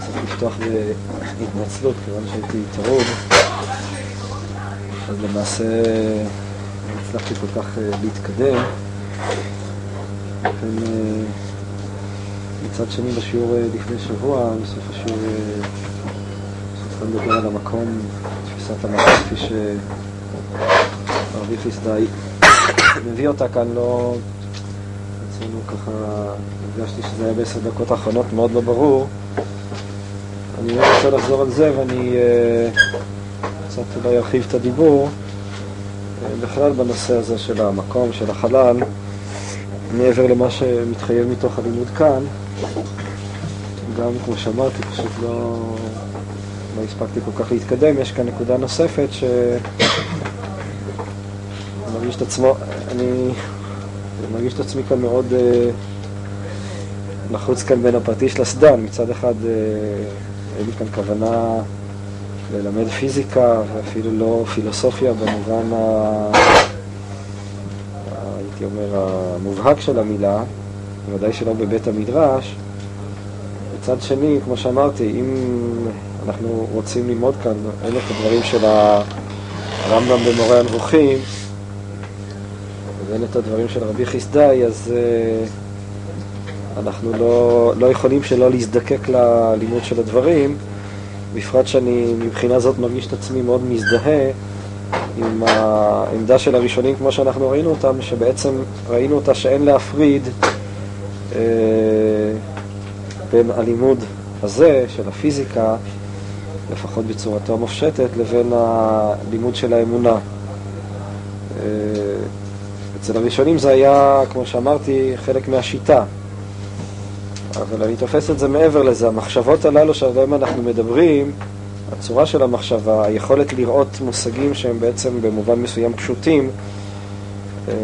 צריך לפתוח בהתנצלות, כיוון שהייתי טרוד, אז למעשה לא הצלחתי כל כך אה, להתקדם. לכן אה, מצד שני בשיעור אה, לפני שבוע, בסוף השיעור, סופר לדבר על המקום, תפיסת המקום כפי שהרבי חיסדאי מביא אותה כאן, לא... אצלנו ככה, הרגשתי שזה היה בעשר דקות האחרונות מאוד לא ברור. אני לא רוצה לחזור על זה ואני קצת אולי ארחיב את הדיבור. בכלל בנושא הזה של המקום, של החלל, מעבר למה שמתחייב מתוך הלימוד כאן, גם כמו שאמרתי, פשוט לא, לא הספקתי כל כך להתקדם, יש כאן נקודה נוספת ש... אני מרגיש את עצמו, אני מרגיש את עצמי כאן מאוד אה, לחוץ כאן בין הפטיש לסדן, מצד אחד אה, אין לי כאן כוונה ללמד פיזיקה ואפילו לא פילוסופיה במובן, ה... הייתי אומר, המובהק של המילה, בוודאי שלא בבית המדרש. מצד שני, כמו שאמרתי, אם אנחנו רוצים ללמוד כאן, אלה את הדברים של הרמב"ם במורה הנבוכים, ואין את הדברים של רבי חיסדאי, אז uh, אנחנו לא, לא יכולים שלא להזדקק ללימוד של הדברים. בפרט שאני מבחינה זאת מרגיש את עצמי מאוד מזדהה עם העמדה של הראשונים כמו שאנחנו ראינו אותם, שבעצם ראינו אותה שאין להפריד אה, בין הלימוד הזה של הפיזיקה, לפחות בצורתו המופשטת, לבין הלימוד של האמונה. אה, אצל הראשונים זה היה, כמו שאמרתי, חלק מהשיטה. אבל אני תופס את זה מעבר לזה. המחשבות הללו שעליהן אנחנו מדברים, הצורה של המחשבה, היכולת לראות מושגים שהם בעצם במובן מסוים פשוטים, אה,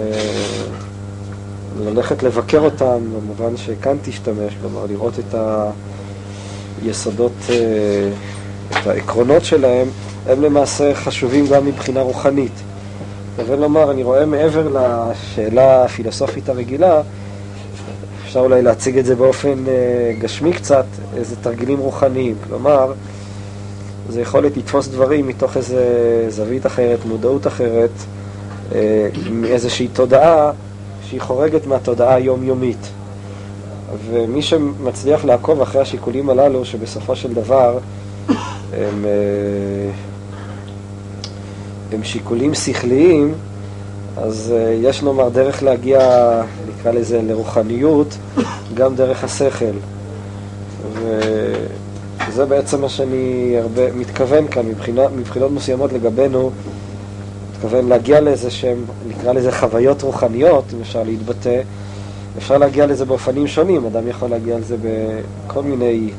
ללכת לבקר אותם במובן שכאן תשתמש, כלומר לראות את היסודות, אה, את העקרונות שלהם, הם למעשה חשובים גם מבחינה רוחנית. לבין לומר, אני רואה מעבר לשאלה הפילוסופית הרגילה, אפשר אולי להציג את זה באופן אה, גשמי קצת, איזה תרגילים רוחניים. כלומר, זה יכולת לתפוס דברים מתוך איזה זווית אחרת, מודעות אחרת, אה, מאיזושהי תודעה שהיא חורגת מהתודעה היומיומית. ומי שמצליח לעקוב אחרי השיקולים הללו, שבסופו של דבר הם, אה, הם שיקולים שכליים, אז יש לומר דרך להגיע נקרא לזה, לרוחניות, גם דרך השכל. וזה בעצם מה שאני הרבה מתכוון כאן, מבחינה, מבחינות מסוימות לגבינו, מתכוון להגיע לאיזה שהם, נקרא לזה חוויות רוחניות, אם אפשר להתבטא. אפשר להגיע לזה באופנים שונים, אדם יכול להגיע לזה בכל מיני,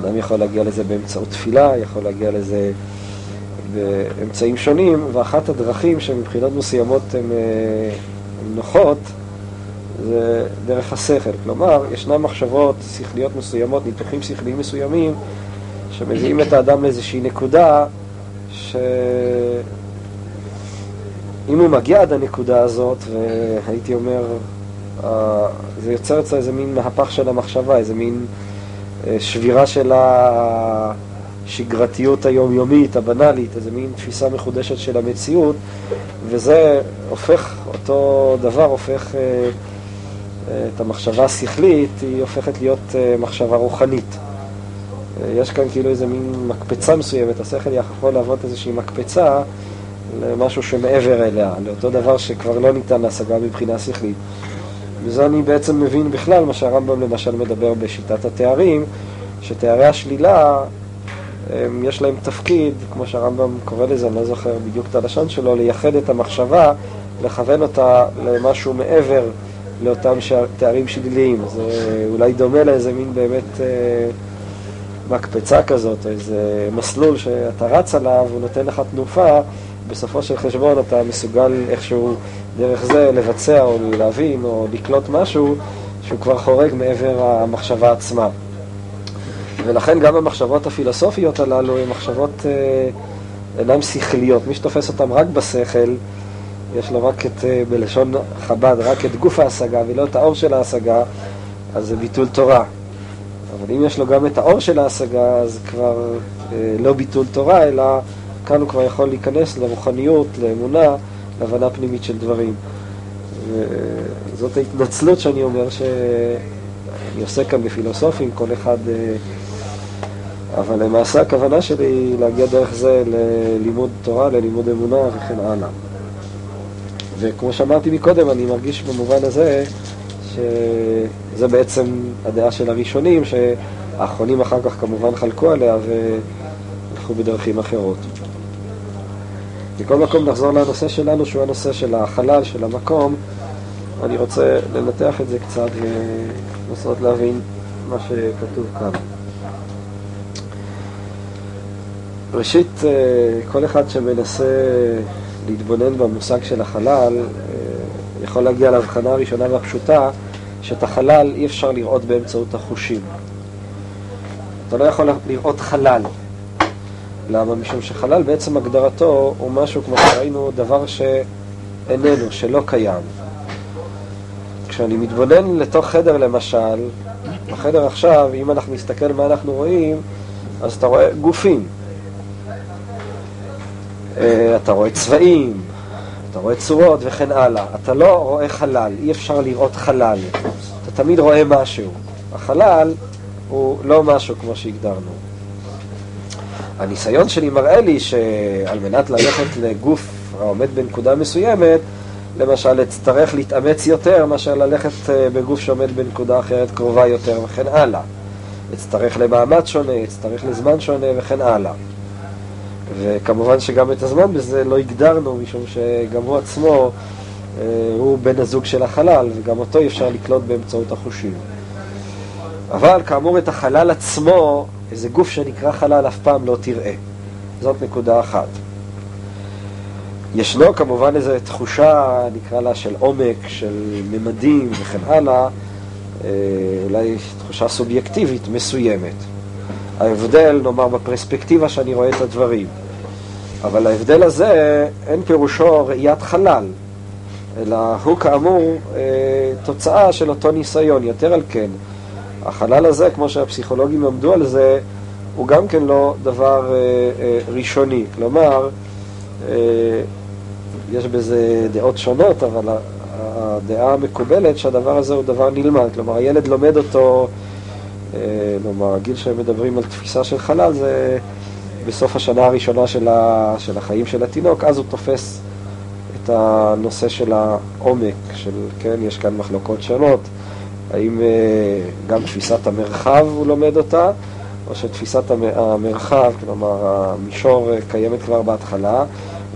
אדם יכול להגיע לזה באמצעות תפילה, יכול להגיע לזה באמצעים שונים, ואחת הדרכים שמבחינות מסוימות הן נוחות, זה דרך השכל. כלומר, ישנן מחשבות שכליות מסוימות, ניתוחים שכליים מסוימים, שמביאים את האדם לאיזושהי נקודה, שאם הוא מגיע עד הנקודה הזאת, והייתי אומר, זה יוצר אצלו איזה מין מהפך של המחשבה, איזה מין אה, שבירה של השגרתיות היומיומית, הבנאלית, איזה מין תפיסה מחודשת של המציאות, וזה הופך, אותו דבר הופך אה, את המחשבה השכלית, היא הופכת להיות אה, מחשבה רוחנית. אה, יש כאן כאילו איזה מין מקפצה מסוימת, השכל יכול להוות איזושהי מקפצה למשהו שמעבר אליה, לאותו דבר שכבר לא ניתן להשגה מבחינה שכלית. וזה אני בעצם מבין בכלל מה שהרמב"ם למשל מדבר בשיטת התארים, שתארי השלילה, יש להם תפקיד, כמו שהרמב"ם קורא לזה, אני לא זוכר בדיוק את הלשון שלו, לייחד את המחשבה, לכוון אותה למשהו מעבר לאותם תארים שליליים. זה אולי דומה לאיזה מין באמת אה, מקפצה כזאת, או איזה מסלול שאתה רץ עליו, הוא נותן לך תנופה, בסופו של חשבון אתה מסוגל איכשהו דרך זה לבצע או להבין או לקלוט משהו שהוא כבר חורג מעבר המחשבה עצמה. ולכן גם המחשבות הפילוסופיות הללו הן מחשבות אה, אינן שכליות. מי שתופס אותן רק בשכל, יש לו רק את, אה, בלשון חב"ד, רק את גוף ההשגה ולא את האור של ההשגה, אז זה ביטול תורה. אבל אם יש לו גם את האור של ההשגה, אז כבר אה, לא ביטול תורה, אלא כאן הוא כבר יכול להיכנס לרוחניות, לאמונה, להבנה פנימית של דברים. וזאת ההתנצלות שאני אומר שאני עושה כאן בפילוסופים, כל אחד... אה, אבל למעשה הכוונה שלי היא להגיע דרך זה ללימוד תורה, ללימוד אמונה וכן הלאה. וכמו שאמרתי מקודם, אני מרגיש במובן הזה שזה בעצם הדעה של הראשונים, שהאחרונים אחר כך כמובן חלקו עליה והלכו בדרכים אחרות. מכל מקום נחזור לנושא שלנו, שהוא הנושא של החלל, של המקום. אני רוצה לנתח את זה קצת ולנסות להבין מה שכתוב כאן. ראשית, אה, כל אחד שמנסה להתבונן במושג של החלל, אה, יכול להגיע להבחנה הראשונה והפשוטה, שאת החלל אי אפשר לראות באמצעות החושים. אתה לא יכול לראות חלל. למה? משום שחלל בעצם הגדרתו הוא משהו, כמו שראינו, דבר שאיננו, שלא קיים. כשאני מתבונן לתוך חדר למשל, בחדר עכשיו, אם אנחנו נסתכל מה אנחנו רואים, אז אתה רואה גופים. אה, אתה רואה צבעים, אתה רואה צורות וכן הלאה. אתה לא רואה חלל, אי אפשר לראות חלל. אתה תמיד רואה משהו. החלל הוא לא משהו כמו שהגדרנו. הניסיון שלי מראה לי שעל מנת ללכת לגוף העומד בנקודה מסוימת, למשל, אצטרך להתאמץ יותר מאשר ללכת אה, בגוף שעומד בנקודה אחרת קרובה יותר וכן הלאה. אצטרך למעמד שונה, אצטרך לזמן שונה וכן הלאה. וכמובן שגם את הזמן בזה לא הגדרנו, משום שגם הוא עצמו אה, הוא בן הזוג של החלל, וגם אותו אי אפשר לקלוט באמצעות החושים. אבל כאמור את החלל עצמו, איזה גוף שנקרא חלל אף פעם לא תראה. זאת נקודה אחת. ישנו כמובן איזו תחושה, נקרא לה, של עומק, של ממדים וכן הלאה, אה, אולי תחושה סובייקטיבית מסוימת. ההבדל, נאמר, בפרספקטיבה שאני רואה את הדברים. אבל ההבדל הזה, אין פירושו ראיית חלל, אלא הוא כאמור אה, תוצאה של אותו ניסיון. יותר על כן, החלל הזה, כמו שהפסיכולוגים עמדו על זה, הוא גם כן לא דבר אה, אה, ראשוני. כלומר, יש בזה דעות שונות, אבל הדעה המקובלת שהדבר הזה הוא דבר נלמד. כלומר, הילד לומד אותו, נאמר, הגיל שהם מדברים על תפיסה של חלל זה בסוף השנה הראשונה של, ה, של החיים של התינוק, אז הוא תופס את הנושא של העומק, של, כן, יש כאן מחלוקות שונות, האם אה, גם תפיסת המרחב הוא לומד אותה, או שתפיסת המרחב, כלומר המישור אה, קיימת כבר בהתחלה,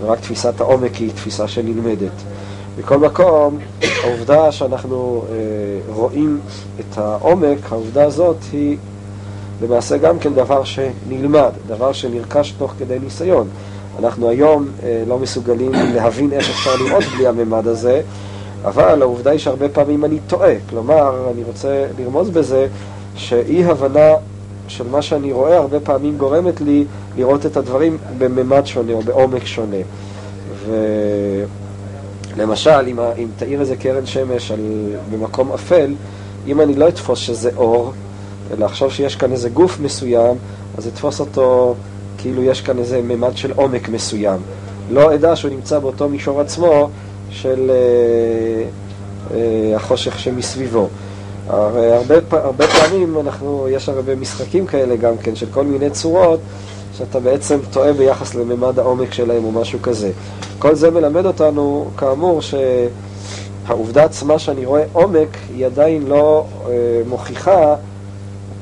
ורק תפיסת העומק היא תפיסה שנלמדת. מכל מקום, העובדה שאנחנו אה, רואים את העומק, העובדה הזאת היא למעשה גם כן דבר שנלמד, דבר שנרכש תוך כדי ניסיון. אנחנו היום אה, לא מסוגלים להבין איך אפשר לראות בלי הממד הזה, אבל העובדה היא שהרבה פעמים אני טועה. כלומר, אני רוצה לרמוז בזה שאי הבנה של מה שאני רואה הרבה פעמים גורמת לי לראות את הדברים בממד שונה או בעומק שונה. ולמשל, אם, אם תאיר איזה קרן שמש על, במקום אפל, אם אני לא אתפוס שזה אור, אלא לחשוב שיש כאן איזה גוף מסוים, אז אתפוס אותו כאילו יש כאן איזה ממד של עומק מסוים. לא אדע שהוא נמצא באותו מישור עצמו של אה, אה, החושך שמסביבו. הרי הרבה, הרבה פעמים אנחנו, יש הרבה משחקים כאלה גם כן, של כל מיני צורות, שאתה בעצם טועה ביחס לממד העומק שלהם או משהו כזה. כל זה מלמד אותנו, כאמור, שהעובדה עצמה שאני רואה עומק, היא עדיין לא אה, מוכיחה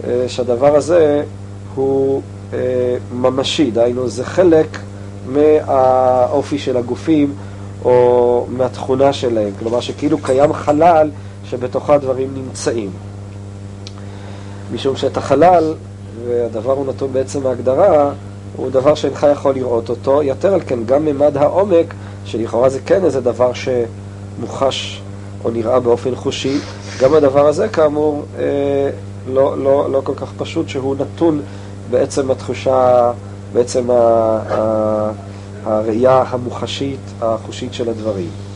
אה, שהדבר הזה הוא אה, ממשי, דהיינו זה חלק מהאופי של הגופים או מהתכונה שלהם, כלומר שכאילו קיים חלל שבתוכו הדברים נמצאים. משום שאת החלל, והדבר הוא נתון בעצם ההגדרה, הוא דבר שאינך יכול לראות אותו, יותר על כן גם ממד העומק, שלכאורה זה כן איזה דבר שמוחש או נראה באופן חושי, גם הדבר הזה כאמור אה, לא, לא, לא כל כך פשוט, שהוא נתון בעצם התחושה, בעצם ה, ה, הראייה המוחשית, החושית של הדברים.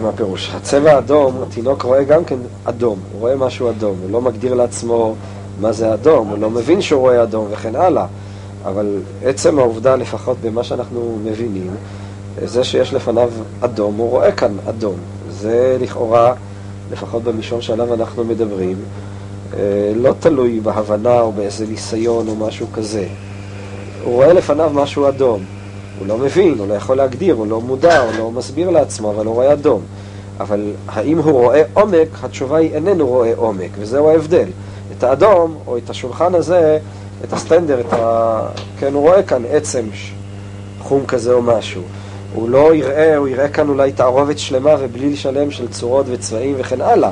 מה הפירוש? הצבע האדום, התינוק רואה גם כן אדום, הוא רואה משהו אדום, הוא לא מגדיר לעצמו מה זה אדום, הוא לא מבין שהוא רואה אדום וכן הלאה, אבל עצם העובדה, לפחות במה שאנחנו מבינים, זה שיש לפניו אדום, הוא רואה כאן אדום. זה לכאורה, לפחות במישור שעליו אנחנו מדברים, אה, לא תלוי בהבנה או באיזה ניסיון או משהו כזה. הוא רואה לפניו משהו אדום. הוא לא מבין, הוא לא יכול להגדיר, הוא לא מודע, הוא לא מסביר לעצמו, אבל הוא רואה אדום. אבל האם הוא רואה עומק? התשובה היא איננו רואה עומק, וזהו ההבדל. את האדום, או את השולחן הזה, את הסטנדר, את ה... כן, הוא רואה כאן עצם חום כזה או משהו. הוא לא יראה, הוא יראה כאן אולי תערובת שלמה ובליל שלם של צורות וצבעים וכן הלאה,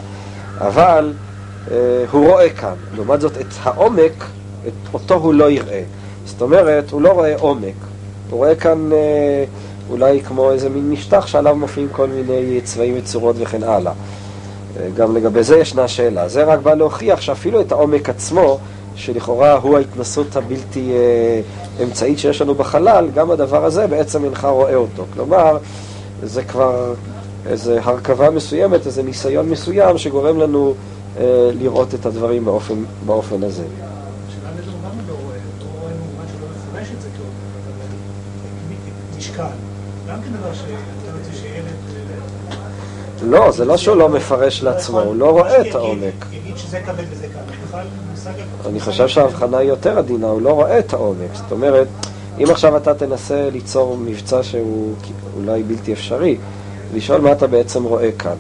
אבל אה, הוא רואה כאן. לעומת זאת, את העומק, את אותו הוא לא יראה. זאת אומרת, הוא לא רואה עומק. הוא רואה כאן אה, אולי כמו איזה מין משטח שעליו מופיעים כל מיני צבעים וצורות וכן הלאה. אה, גם לגבי זה ישנה שאלה. זה רק בא להוכיח שאפילו את העומק עצמו, שלכאורה הוא ההתנסות הבלתי אה, אמצעית שיש לנו בחלל, גם הדבר הזה בעצם אינך רואה אותו. כלומר, זה כבר איזו הרכבה מסוימת, איזה ניסיון מסוים שגורם לנו אה, לראות את הדברים באופן, באופן הזה. לא, זה לא שהוא לא מפרש לעצמו, הוא לא רואה את העומק. יגיד שזה כבד וזה כבד, אני חושב שההבחנה היא יותר עדינה, הוא לא רואה את העומק. זאת אומרת, אם עכשיו אתה תנסה ליצור מבצע שהוא אולי בלתי אפשרי, לשאול מה אתה בעצם רואה כאן,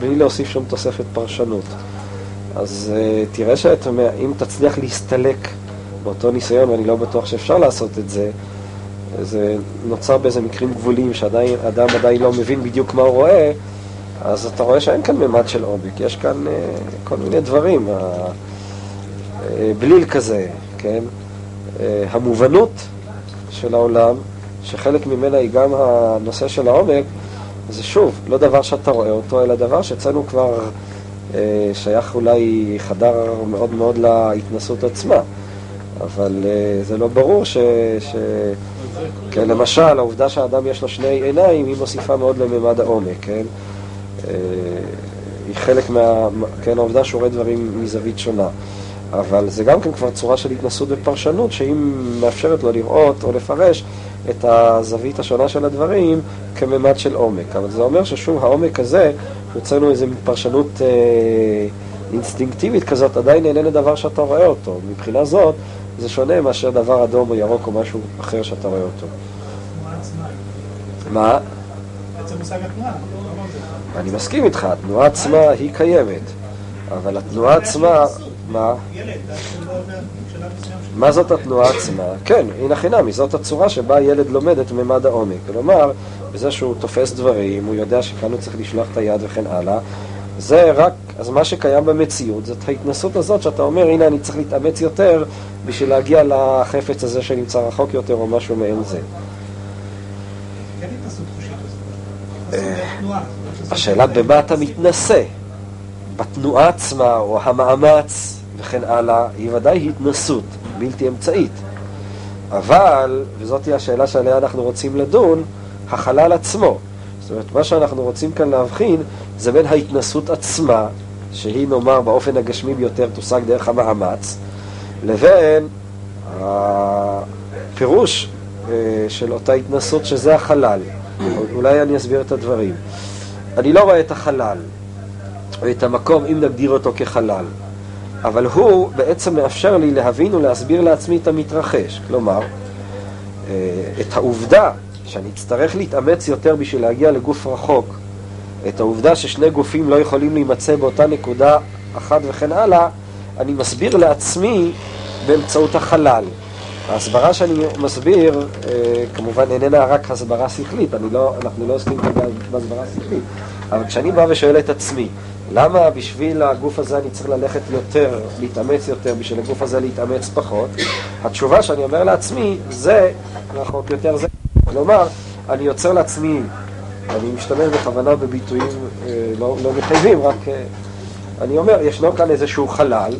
בלי להוסיף שום תוספת פרשנות. אז uh, תראה שאם תצליח להסתלק באותו ניסיון, ואני לא בטוח שאפשר לעשות את זה, זה נוצר באיזה מקרים גבוליים שאדם עדיין לא מבין בדיוק מה הוא רואה, אז אתה רואה שאין כאן ממד של עומק, יש כאן uh, כל מיני דברים. uh, בליל כזה, כן? Uh, המובנות של העולם, שחלק ממנה היא גם הנושא של העומק, זה שוב, לא דבר שאתה רואה אותו, אלא דבר שאצלנו כבר uh, שייך אולי חדר מאוד מאוד להתנסות עצמה. אבל uh, זה לא ברור ש... ש... כן, למשל, העובדה שהאדם יש לו שני עיניים, היא מוסיפה מאוד לממד העומק, כן? אה, היא חלק מה... כן, העובדה שהוא רואה דברים מזווית שונה. אבל זה גם כן כבר צורה של התנסות ופרשנות, שהיא מאפשרת לו לראות או לפרש את הזווית השונה של הדברים כממד של עומק. אבל זה אומר ששוב, העומק הזה, יוצאנו איזו פרשנות אה, אינסטינקטיבית כזאת, עדיין איננו דבר שאתה רואה אותו. מבחינה זאת, זה שונה מאשר דבר אדום או ירוק או משהו אחר שאתה רואה אותו. מה? התנועה. אני מסכים איתך, התנועה עצמה היא קיימת, אבל התנועה עצמה... מה? מה זאת התנועה עצמה? כן, הנה חינמי, זאת הצורה שבה הילד לומד את ממד העומק. כלומר, בזה שהוא תופס דברים, הוא יודע שכאן הוא צריך לשלוח את היד וכן הלאה. זה רק, אז מה שקיים במציאות זאת ההתנסות הזאת שאתה אומר, הנה אני צריך להתאמץ יותר בשביל להגיע לחפץ הזה שנמצא רחוק יותר או משהו מעין זה. כן הזאת. השאלה במה אתה מתנסה, בתנועה עצמה או המאמץ וכן הלאה, היא ודאי התנסות בלתי אמצעית. אבל, וזאת היא השאלה שעליה אנחנו רוצים לדון, החלל עצמו. זאת אומרת, מה שאנחנו רוצים כאן להבחין זה בין ההתנסות עצמה, שהיא נאמר באופן הגשמי ביותר תושג דרך המאמץ, לבין הפירוש אה, של אותה התנסות שזה החלל. אולי אני אסביר את הדברים. אני לא רואה את החלל, או את המקום, אם נגדיר אותו כחלל, אבל הוא בעצם מאפשר לי להבין ולהסביר לעצמי את המתרחש. כלומר, אה, את העובדה שאני אצטרך להתאמץ יותר בשביל להגיע לגוף רחוק, את העובדה ששני גופים לא יכולים להימצא באותה נקודה אחת וכן הלאה, אני מסביר לעצמי באמצעות החלל. ההסברה שאני מסביר, אה, כמובן איננה רק הסברה שכלית, לא, אנחנו לא עוסקים בהסברה שכלית, אבל כשאני בא ושואל את עצמי, למה בשביל הגוף הזה אני צריך ללכת יותר, להתאמץ יותר, בשביל הגוף הזה להתאמץ פחות? התשובה שאני אומר לעצמי, זה רחוק יותר זה. כלומר, אני יוצר לעצמי, אני משתמש בכוונה בביטויים אה, לא, לא מחייבים, רק אה, אני אומר, ישנו כאן איזשהו חלל,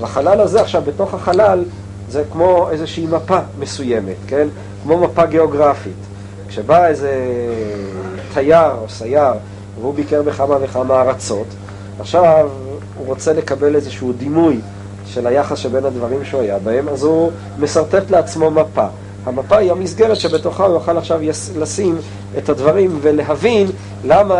והחלל הזה עכשיו, בתוך החלל, זה כמו איזושהי מפה מסוימת, כן? כמו מפה גיאוגרפית. כשבא איזה תייר או סייר והוא ביקר בכמה וכמה ארצות. עכשיו הוא רוצה לקבל איזשהו דימוי של היחס שבין הדברים שהוא היה בהם, אז הוא משרטט לעצמו מפה. המפה היא המסגרת שבתוכה הוא יוכל עכשיו לשים את הדברים ולהבין למה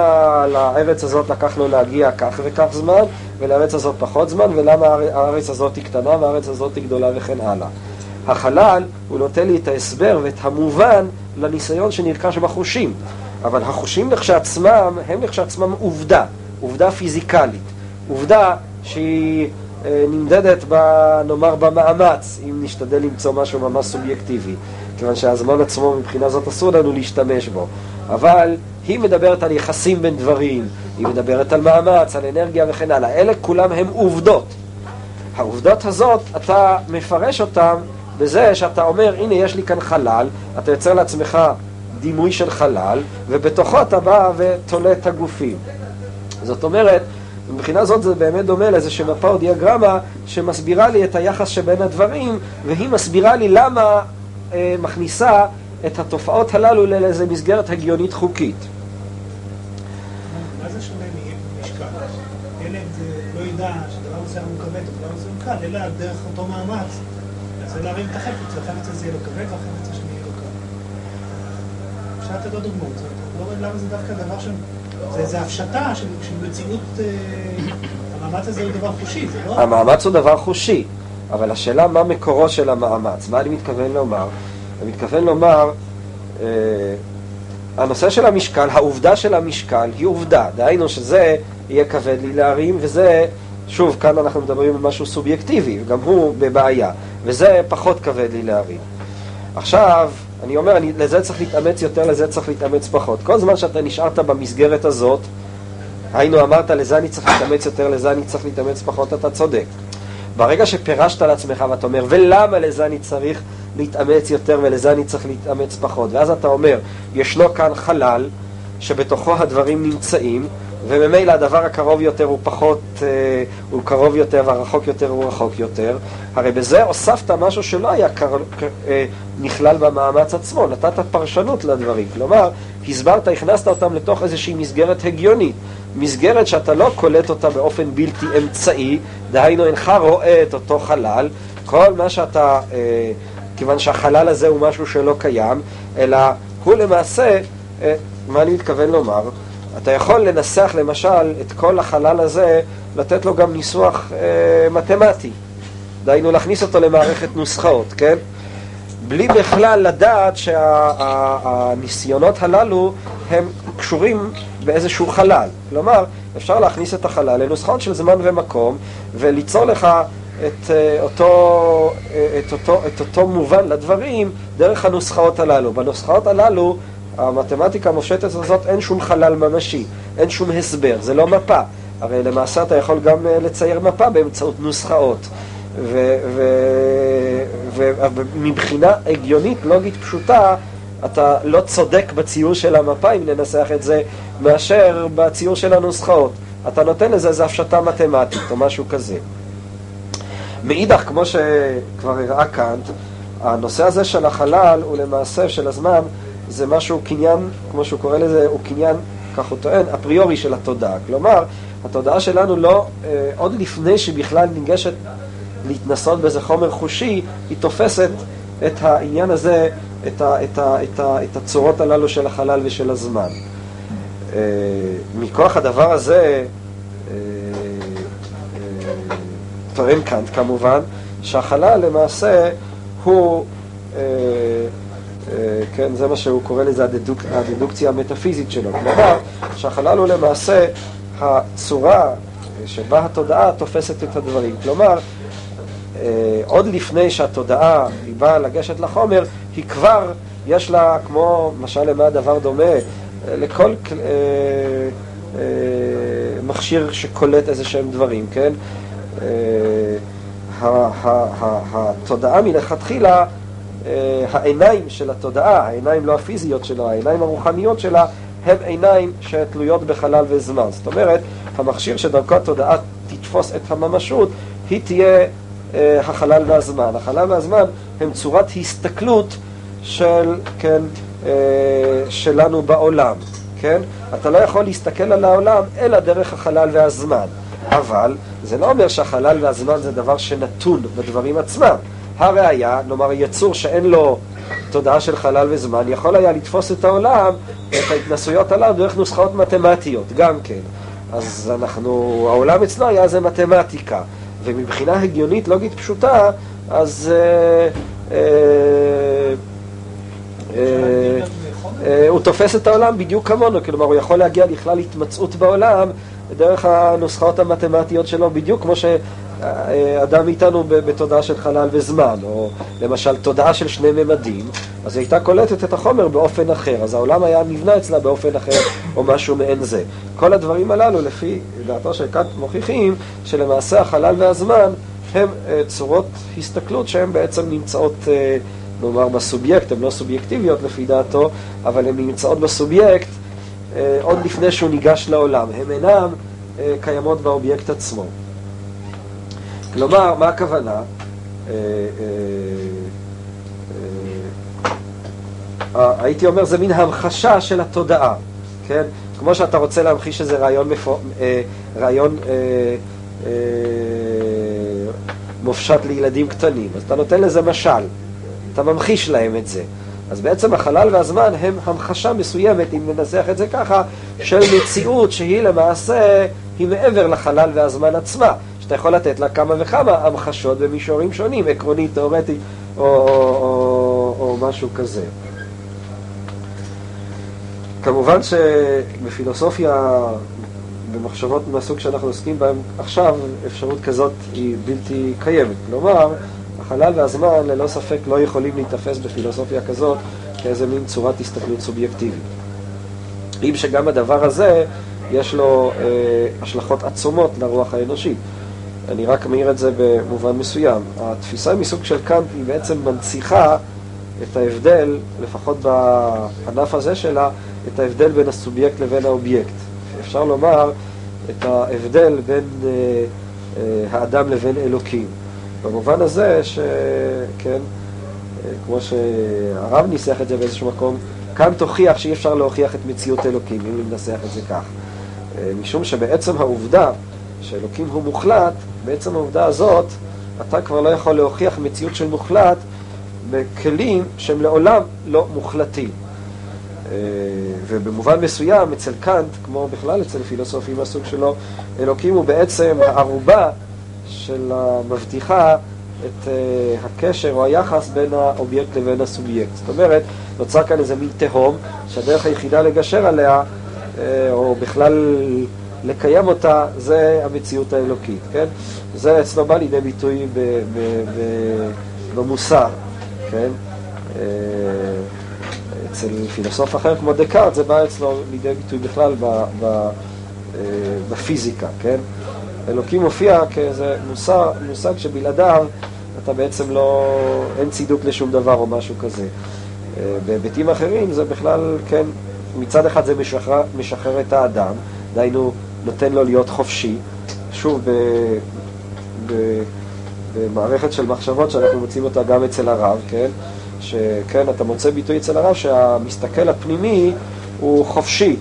לארץ הזאת לקח לו להגיע כך וכך זמן, ולארץ הזאת פחות זמן, ולמה הארץ הזאת היא קטנה והארץ הזאת היא גדולה וכן הלאה. החלל, הוא נותן לי את ההסבר ואת המובן לניסיון שנרכש בחושים. אבל החושים לכשעצמם, הם לכשעצמם עובדה, עובדה פיזיקלית. עובדה שהיא נמדדת, ב, נאמר, במאמץ, אם נשתדל למצוא משהו ממש סובייקטיבי. כיוון שהזמן עצמו מבחינה זאת אסור לנו להשתמש בו. אבל היא מדברת על יחסים בין דברים, היא מדברת על מאמץ, על אנרגיה וכן הלאה. אלה כולם הם עובדות. העובדות הזאת, אתה מפרש אותן בזה שאתה אומר, הנה יש לי כאן חלל, אתה יוצר לעצמך דימוי של חלל, ובתוכו אתה בא ותולה את הגופים. זאת אומרת, מבחינה זאת זה באמת דומה לאיזושהי מפה או דיאגרמה שמסבירה לי את היחס שבין הדברים, והיא מסבירה לי למה אה, מכניסה את התופעות הללו לאיזו מסגרת הגיונית חוקית. מה זה שונה ממשקל? ילד אה, לא ידע שדבר מסוים הוא כבד או מסוים קל, אלא דרך אותו מאמץ. זה להרים את החפץ, החפץ הזה יהיה לו כבד והחפץ השני יהיה לו קל. לתת עוד דוגמאות, לא למה זה דווקא דבר ש... זה הפשטה של מציאות, אה, המאמץ הזה הוא דבר חושי, זה לא... המאמץ הוא דבר חושי, אבל השאלה מה מקורו של המאמץ, מה אני מתכוון לומר? אני מתכוון לומר, אה, הנושא של המשקל, העובדה של המשקל היא עובדה, דהיינו שזה יהיה כבד לי להרים, וזה, שוב, כאן אנחנו מדברים על משהו סובייקטיבי, גם הוא בבעיה, וזה פחות כבד לי להרים. עכשיו, אני אומר, אני, לזה צריך להתאמץ יותר, לזה צריך להתאמץ פחות. כל זמן שאתה נשארת במסגרת הזאת, היינו אמרת, לזה אני צריך להתאמץ יותר, לזה אני צריך להתאמץ פחות, אתה צודק. ברגע שפירשת לעצמך ואתה אומר, ולמה לזה אני צריך להתאמץ יותר ולזה אני צריך להתאמץ פחות, ואז אתה אומר, ישנו כאן חלל שבתוכו הדברים נמצאים, וממילא הדבר הקרוב יותר הוא פחות, אה, הוא קרוב יותר והרחוק יותר הוא רחוק יותר. הרי בזה הוספת משהו שלא היה קר, אה, נכלל במאמץ עצמו, נתת פרשנות לדברים. כלומר, הסברת, הכנסת אותם לתוך איזושהי מסגרת הגיונית. מסגרת שאתה לא קולט אותה באופן בלתי אמצעי, דהיינו אינך רואה את אותו חלל, כל מה שאתה, אה, כיוון שהחלל הזה הוא משהו שלא קיים, אלא הוא למעשה, מה אני מתכוון לומר? אתה יכול לנסח למשל את כל החלל הזה, לתת לו גם ניסוח אה, מתמטי. דהיינו להכניס אותו למערכת נוסחאות, כן? בלי בכלל לדעת שהניסיונות שה, הללו הם קשורים באיזשהו חלל. כלומר, אפשר להכניס את החלל לנוסחאות של זמן ומקום וליצור לך את אה, אותו, אה, את אותו, את אותו מובן לדברים דרך הנוסחאות הללו. בנוסחאות הללו המתמטיקה המופשטת הזאת אין שום חלל ממשי, אין שום הסבר, זה לא מפה. הרי למעשה אתה יכול גם אה, לצייר מפה באמצעות נוסחאות. ומבחינה הגיונית, לוגית פשוטה, אתה לא צודק בציור של המפה, אם ננסח את זה, מאשר בציור של הנוסחאות. אתה נותן לזה איזו הפשטה מתמטית או משהו כזה. מאידך, כמו שכבר הראה קאנט, הנושא הזה של החלל הוא למעשה של הזמן זה משהו, קניין, כמו שהוא קורא לזה, הוא קניין, כך הוא טוען, אפריורי של התודעה. כלומר, התודעה שלנו לא, אה, עוד לפני שבכלל ניגשת להתנסות באיזה חומר חושי, היא תופסת את העניין הזה, את, ה, את, ה, את, ה, את הצורות הללו של החלל ושל הזמן. אה, מכוח הדבר הזה, אה, אה, טוען קאנט כמובן, שהחלל למעשה הוא אה, כן, זה מה שהוא קורא לזה הדדוק, הדדוקציה המטאפיזית שלו. כלומר, שהחלל הוא למעשה הצורה שבה התודעה תופסת את הדברים. כלומר, אה, עוד לפני שהתודעה היא באה לגשת לחומר, היא כבר, יש לה, כמו, משל למה הדבר דומה, אה, לכל מכשיר שקולט איזה שהם דברים, כן? התודעה מלכתחילה אה, העיניים של התודעה, העיניים לא הפיזיות שלה, העיניים הרוחניות שלה, הן עיניים שתלויות בחלל וזמן. זאת אומרת, המכשיר שדרכו התודעה תתפוס את הממשות, היא תהיה אה, החלל והזמן. החלל והזמן הם צורת הסתכלות של, כן, אה, שלנו בעולם, כן? אתה לא יכול להסתכל על העולם אלא דרך החלל והזמן. אבל זה לא אומר שהחלל והזמן זה דבר שנתון בדברים עצמם. הראיה, נאמר יצור שאין לו תודעה של חלל וזמן, יכול היה לתפוס את העולם, את ההתנסויות הללו, דרך נוסחאות מתמטיות, גם כן. אז אנחנו, העולם אצלו היה איזה מתמטיקה, ומבחינה הגיונית, לוגית פשוטה, אז... אה, אה, אה, הוא תופס את העולם בדיוק כמונו, כלומר הוא יכול להגיע לכלל התמצאות בעולם דרך הנוסחאות המתמטיות שלו, בדיוק כמו שאדם איתנו בתודעה של חלל וזמן, או למשל תודעה של שני ממדים, אז היא הייתה קולטת את החומר באופן אחר, אז העולם היה נבנה אצלה באופן אחר, או משהו מעין זה. כל הדברים הללו, לפי דעתו של קאנט, מוכיחים שלמעשה החלל והזמן הם אה, צורות הסתכלות שהן בעצם נמצאות אה, נאמר בסובייקט, הן לא סובייקטיביות לפי דעתו, אבל הן נמצאות בסובייקט אה, עוד לפני שהוא ניגש לעולם. הן אינן אה, קיימות באובייקט עצמו. כלומר, מה הכוונה? אה, אה, אה, הייתי אומר, זה מין המחשה של התודעה, כן? כמו שאתה רוצה להמחיש איזה רעיון, מופשט לילדים קטנים, אז אתה נותן לזה משל. אתה ממחיש להם את זה. אז בעצם החלל והזמן הם המחשה מסוימת, אם ננסח את זה ככה, של מציאות שהיא למעשה, היא מעבר לחלל והזמן עצמה, שאתה יכול לתת לה כמה וכמה המחשות במישורים שונים, עקרוני, תאורטי או, או, או, או משהו כזה. כמובן שבפילוסופיה, במחשבות מהסוג שאנחנו עוסקים בהן עכשיו, אפשרות כזאת היא בלתי קיימת. כלומר, החלל והזמן ללא ספק לא יכולים להיתפס בפילוסופיה כזאת כאיזה מין צורת הסתכלות סובייקטיבית. אם שגם הדבר הזה יש לו אה, השלכות עצומות לרוח האנושית. אני רק מעיר את זה במובן מסוים. התפיסה מסוג של קאנט היא בעצם מנציחה את ההבדל, לפחות בענף הזה שלה, את ההבדל בין הסובייקט לבין האובייקט. אפשר לומר את ההבדל בין אה, אה, האדם לבין אלוקים. במובן הזה שכן, כמו שהרב ניסח את זה באיזשהו מקום, כאן תוכיח שאי אפשר להוכיח את מציאות אלוקים, אם ננסח את זה כך. משום שבעצם העובדה שאלוקים הוא מוחלט, בעצם העובדה הזאת, אתה כבר לא יכול להוכיח מציאות של מוחלט בכלים שהם לעולם לא מוחלטים. ובמובן מסוים, אצל קאנט, כמו בכלל אצל פילוסופים מהסוג שלו, אלוקים הוא בעצם הערובה של המבטיחה את uh, הקשר או היחס בין האובייקט לבין הסובייקט. זאת אומרת, נוצר כאן איזה מין תהום שהדרך היחידה לגשר עליה, uh, או בכלל לקיים אותה, זה המציאות האלוקית, כן? זה אצלו בא לידי ביטוי ב, ב, ב, במוסר, כן? Uh, אצל פילוסוף אחר כמו דקארט זה בא אצלו לידי ביטוי בכלל ב, ב, בפיזיקה, כן? אלוקים מופיע כאיזה מושג, מושג שבלעדיו אתה בעצם לא, אין צידוק לשום דבר או משהו כזה. אה, בהיבטים אחרים זה בכלל, כן, מצד אחד זה משחרר, משחרר את האדם, דהיינו נותן לו להיות חופשי. שוב, ב, ב, במערכת של מחשבות שאנחנו מוצאים אותה גם אצל הרב, כן? שכן, אתה מוצא ביטוי אצל הרב שהמסתכל הפנימי הוא חופשי,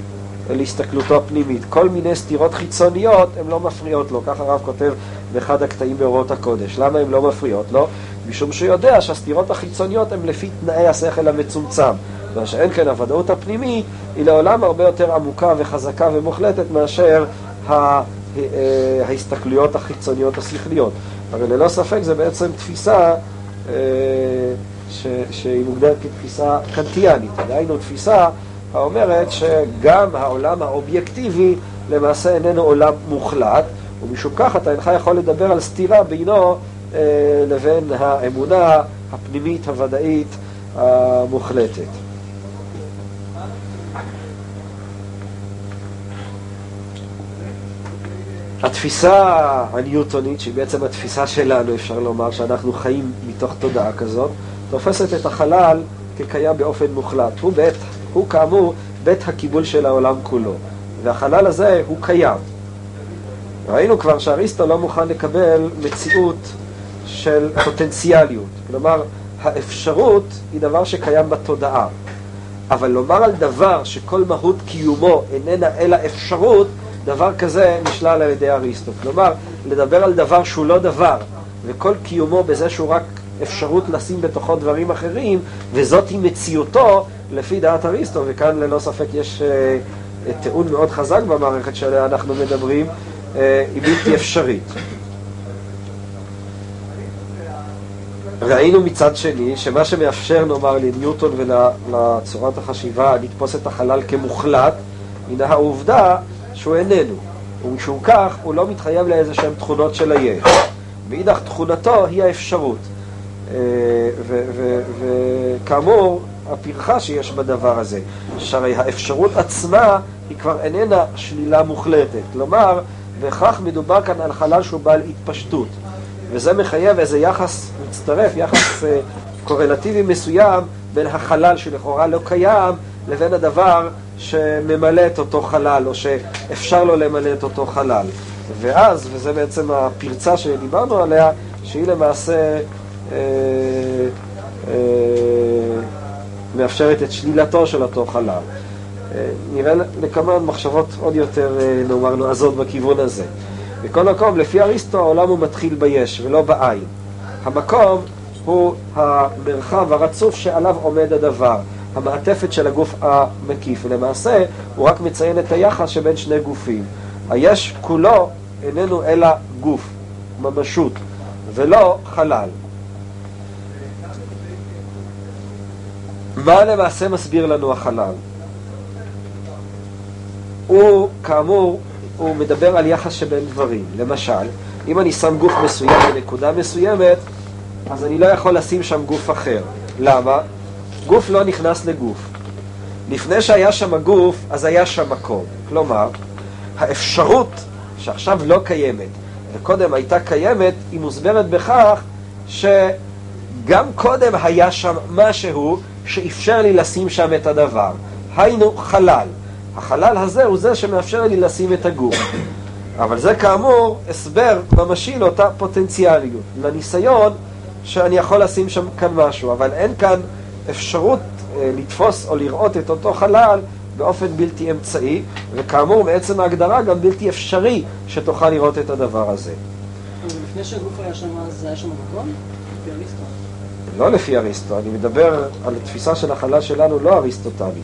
להסתכלותו הפנימית. כל מיני סתירות חיצוניות הן לא מפריעות לו, ככה הרב כותב באחד הקטעים באורות הקודש. למה הן לא מפריעות לו? משום שהוא יודע שהסתירות החיצוניות הן לפי תנאי השכל המצומצם. מה שאין כן, הוודאות הפנימית היא לעולם הרבה יותר עמוקה וחזקה ומוחלטת מאשר ה... אה, ההסתכלויות החיצוניות השכליות. אבל ללא ספק זה בעצם תפיסה אה, ש... שהיא מוגדרת כתפיסה קנטיאנית, דהיינו תפיסה האומרת שגם העולם האובייקטיבי למעשה איננו עולם מוחלט, ומשום כך אתה אינך יכול לדבר על סתירה בינו אה, לבין האמונה הפנימית הוודאית המוחלטת. התפיסה הניוטונית, שהיא בעצם התפיסה שלנו, אפשר לומר, שאנחנו חיים מתוך תודעה כזאת, תופסת את החלל כקיים באופן מוחלט. הוא בעת הוא כאמור בית הקיבול של העולם כולו, והחלל הזה הוא קיים. ראינו כבר שאריסטו לא מוכן לקבל מציאות של פוטנציאליות, כלומר האפשרות היא דבר שקיים בתודעה. אבל לומר על דבר שכל מהות קיומו איננה אלא אפשרות, דבר כזה נשלל על ידי אריסטו. כלומר, לדבר על דבר שהוא לא דבר, וכל קיומו בזה שהוא רק אפשרות לשים בתוכו דברים אחרים, וזאתי מציאותו לפי דעת אריסטו, וכאן ללא ספק יש uh, טיעון מאוד חזק במערכת שעליה אנחנו מדברים, uh, היא בלתי אפשרית. ראינו מצד שני שמה שמאפשר נאמר לניוטון ולצורת החשיבה לתפוס את החלל כמוחלט הנה העובדה שהוא איננו ומשום כך הוא לא מתחייב לאיזה שהן תכונות של היש. מאידך תכונתו היא האפשרות. אה, וכאמור הפרחה שיש בדבר הזה שהרי האפשרות עצמה היא כבר איננה שלילה מוחלטת. כלומר וכך מדובר כאן על חלל שהוא בעל התפשטות. וזה מחייב איזה יחס מצטרף, יחס uh, קורלטיבי מסוים בין החלל שלכאורה לא קיים לבין הדבר שממלא את אותו חלל או שאפשר לו למלא את אותו חלל. ואז, וזה בעצם הפרצה שדיברנו עליה, שהיא למעשה אה, אה, מאפשרת את שלילתו של אותו חלל. אה, נראה לכמה מחשבות עוד יותר, אה, נאמר, נועזות בכיוון הזה. בכל מקום, לפי אריסטו, העולם הוא מתחיל ביש ולא בעין. המקום הוא המרחב הרצוף שעליו עומד הדבר, המעטפת של הגוף המקיף, ולמעשה הוא רק מציין את היחס שבין שני גופים. היש כולו איננו אלא גוף, ממשות, ולא חלל. מה למעשה מסביר לנו החלל? הוא, כאמור, הוא מדבר על יחס שבין דברים. למשל, אם אני שם גוף מסוים בנקודה מסוימת, אז אני לא יכול לשים שם גוף אחר. למה? גוף לא נכנס לגוף. לפני שהיה שם הגוף, אז היה שם מקום. כלומר, האפשרות שעכשיו לא קיימת, וקודם הייתה קיימת, היא מוסברת בכך שגם קודם היה שם משהו שאפשר לי לשים שם את הדבר. היינו חלל. החלל הזה הוא זה שמאפשר לי לשים את הגוף. אבל זה כאמור הסבר ממשי לאותה פוטנציאליות, לניסיון שאני יכול לשים שם כאן משהו, אבל אין כאן אפשרות אה, לתפוס או לראות את אותו חלל באופן בלתי אמצעי, וכאמור מעצם ההגדרה גם בלתי אפשרי שתוכל לראות את הדבר הזה. לפני שהגוף היה שם, אז היה שם מקום? לפי אריסטו? לא לפי אריסטו, אני מדבר על התפיסה של החלל שלנו, לא אריסטוטלי.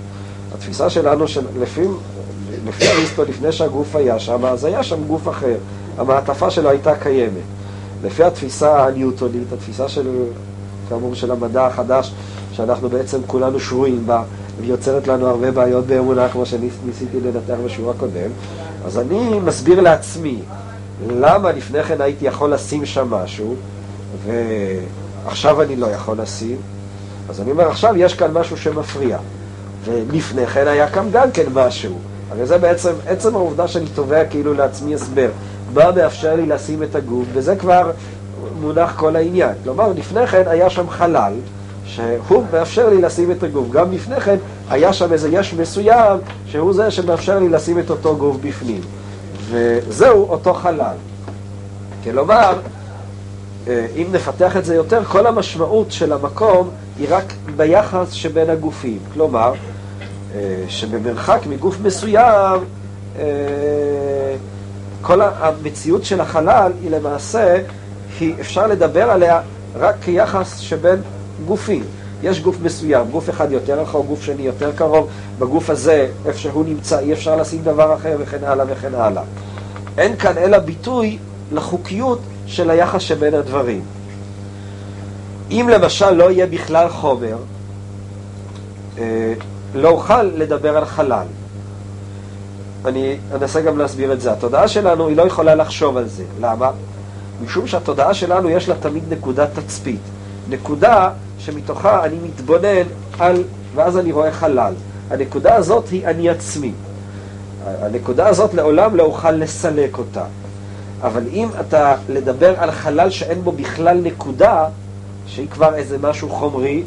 התפיסה שלנו, שלפי לפי אריסטו, לפני שהגוף היה שם, אז היה שם גוף אחר. המעטפה שלו הייתה קיימת. לפי התפיסה הניוטונית, התפיסה של, כאמור, של המדע החדש, שאנחנו בעצם כולנו שרויים בה, והיא יוצרת לנו הרבה בעיות באמונה, כמו שניסיתי לנתח בשיעור הקודם, אז אני מסביר לעצמי למה לפני כן הייתי יכול לשים שם משהו, ועכשיו אני לא יכול לשים, אז אני אומר, עכשיו יש כאן משהו שמפריע. ולפני כן היה כאן גם כן משהו. הרי זה בעצם, עצם העובדה שאני תובע כאילו לעצמי הסבר. מה מאפשר לי לשים את הגוף, וזה כבר מונח כל העניין. כלומר, לפני כן היה שם חלל, שהוא מאפשר לי לשים את הגוף. גם לפני כן היה שם איזה יש מסוים, שהוא זה שמאפשר לי לשים את אותו גוף בפנים. וזהו אותו חלל. כלומר, אה, אם נפתח את זה יותר, כל המשמעות של המקום היא רק ביחס שבין הגופים. כלומר, אה, שבמרחק מגוף מסוים, אה, כל המציאות של החלל היא למעשה, היא אפשר לדבר עליה רק כיחס שבין גופים. יש גוף מסוים, גוף אחד יותר רחוק, גוף שני יותר קרוב, בגוף הזה, איפה שהוא נמצא, אי אפשר לשים דבר אחר וכן הלאה וכן הלאה. אין כאן אלא ביטוי לחוקיות של היחס שבין הדברים. אם למשל לא יהיה בכלל חומר, אה, לא אוכל לדבר על חלל. אני אנסה גם להסביר את זה. התודעה שלנו היא לא יכולה לחשוב על זה. למה? משום שהתודעה שלנו יש לה תמיד נקודת תצפית. נקודה שמתוכה אני מתבונן על, ואז אני רואה חלל. הנקודה הזאת היא אני עצמי. הנקודה הזאת לעולם לא אוכל לסלק אותה. אבל אם אתה לדבר על חלל שאין בו בכלל נקודה, שהיא כבר איזה משהו חומרי,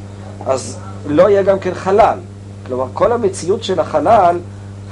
אז לא יהיה גם כן חלל. כלומר, כל המציאות של החלל,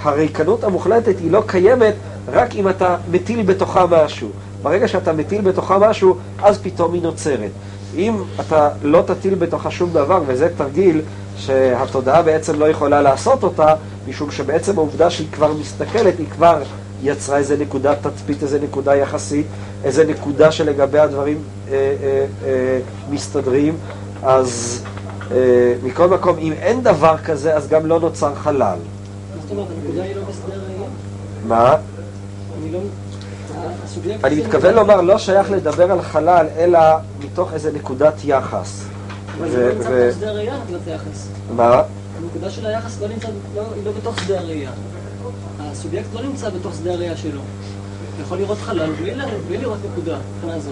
הריקנות המוחלטת היא לא קיימת רק אם אתה מטיל בתוכה משהו. ברגע שאתה מטיל בתוכה משהו, אז פתאום היא נוצרת. אם אתה לא תטיל בתוכה שום דבר, וזה תרגיל שהתודעה בעצם לא יכולה לעשות אותה, משום שבעצם העובדה שהיא כבר מסתכלת, היא כבר יצרה איזה נקודת תצפית, איזה נקודה יחסית, איזה נקודה שלגבי הדברים אה, אה, אה, מסתדרים, אז אה, מכל מקום, אם אין דבר כזה, אז גם לא נוצר חלל. מה זאת אומרת, הנקודה היא לא ראייה? מה? אני לא... אני מתכוון לומר, לא שייך לדבר על חלל, אלא מתוך איזה נקודת יחס. אבל זה לא נמצא בתוך שדה הראייה, נקודת היחס. מה? הנקודה של היחס לא נמצא, לא, היא לא בתוך שדה הראייה. הסובייקט לא נמצא בתוך שדה הראייה שלו. יכול לראות חלל בלי, לראות נקודה, מבחינה זו.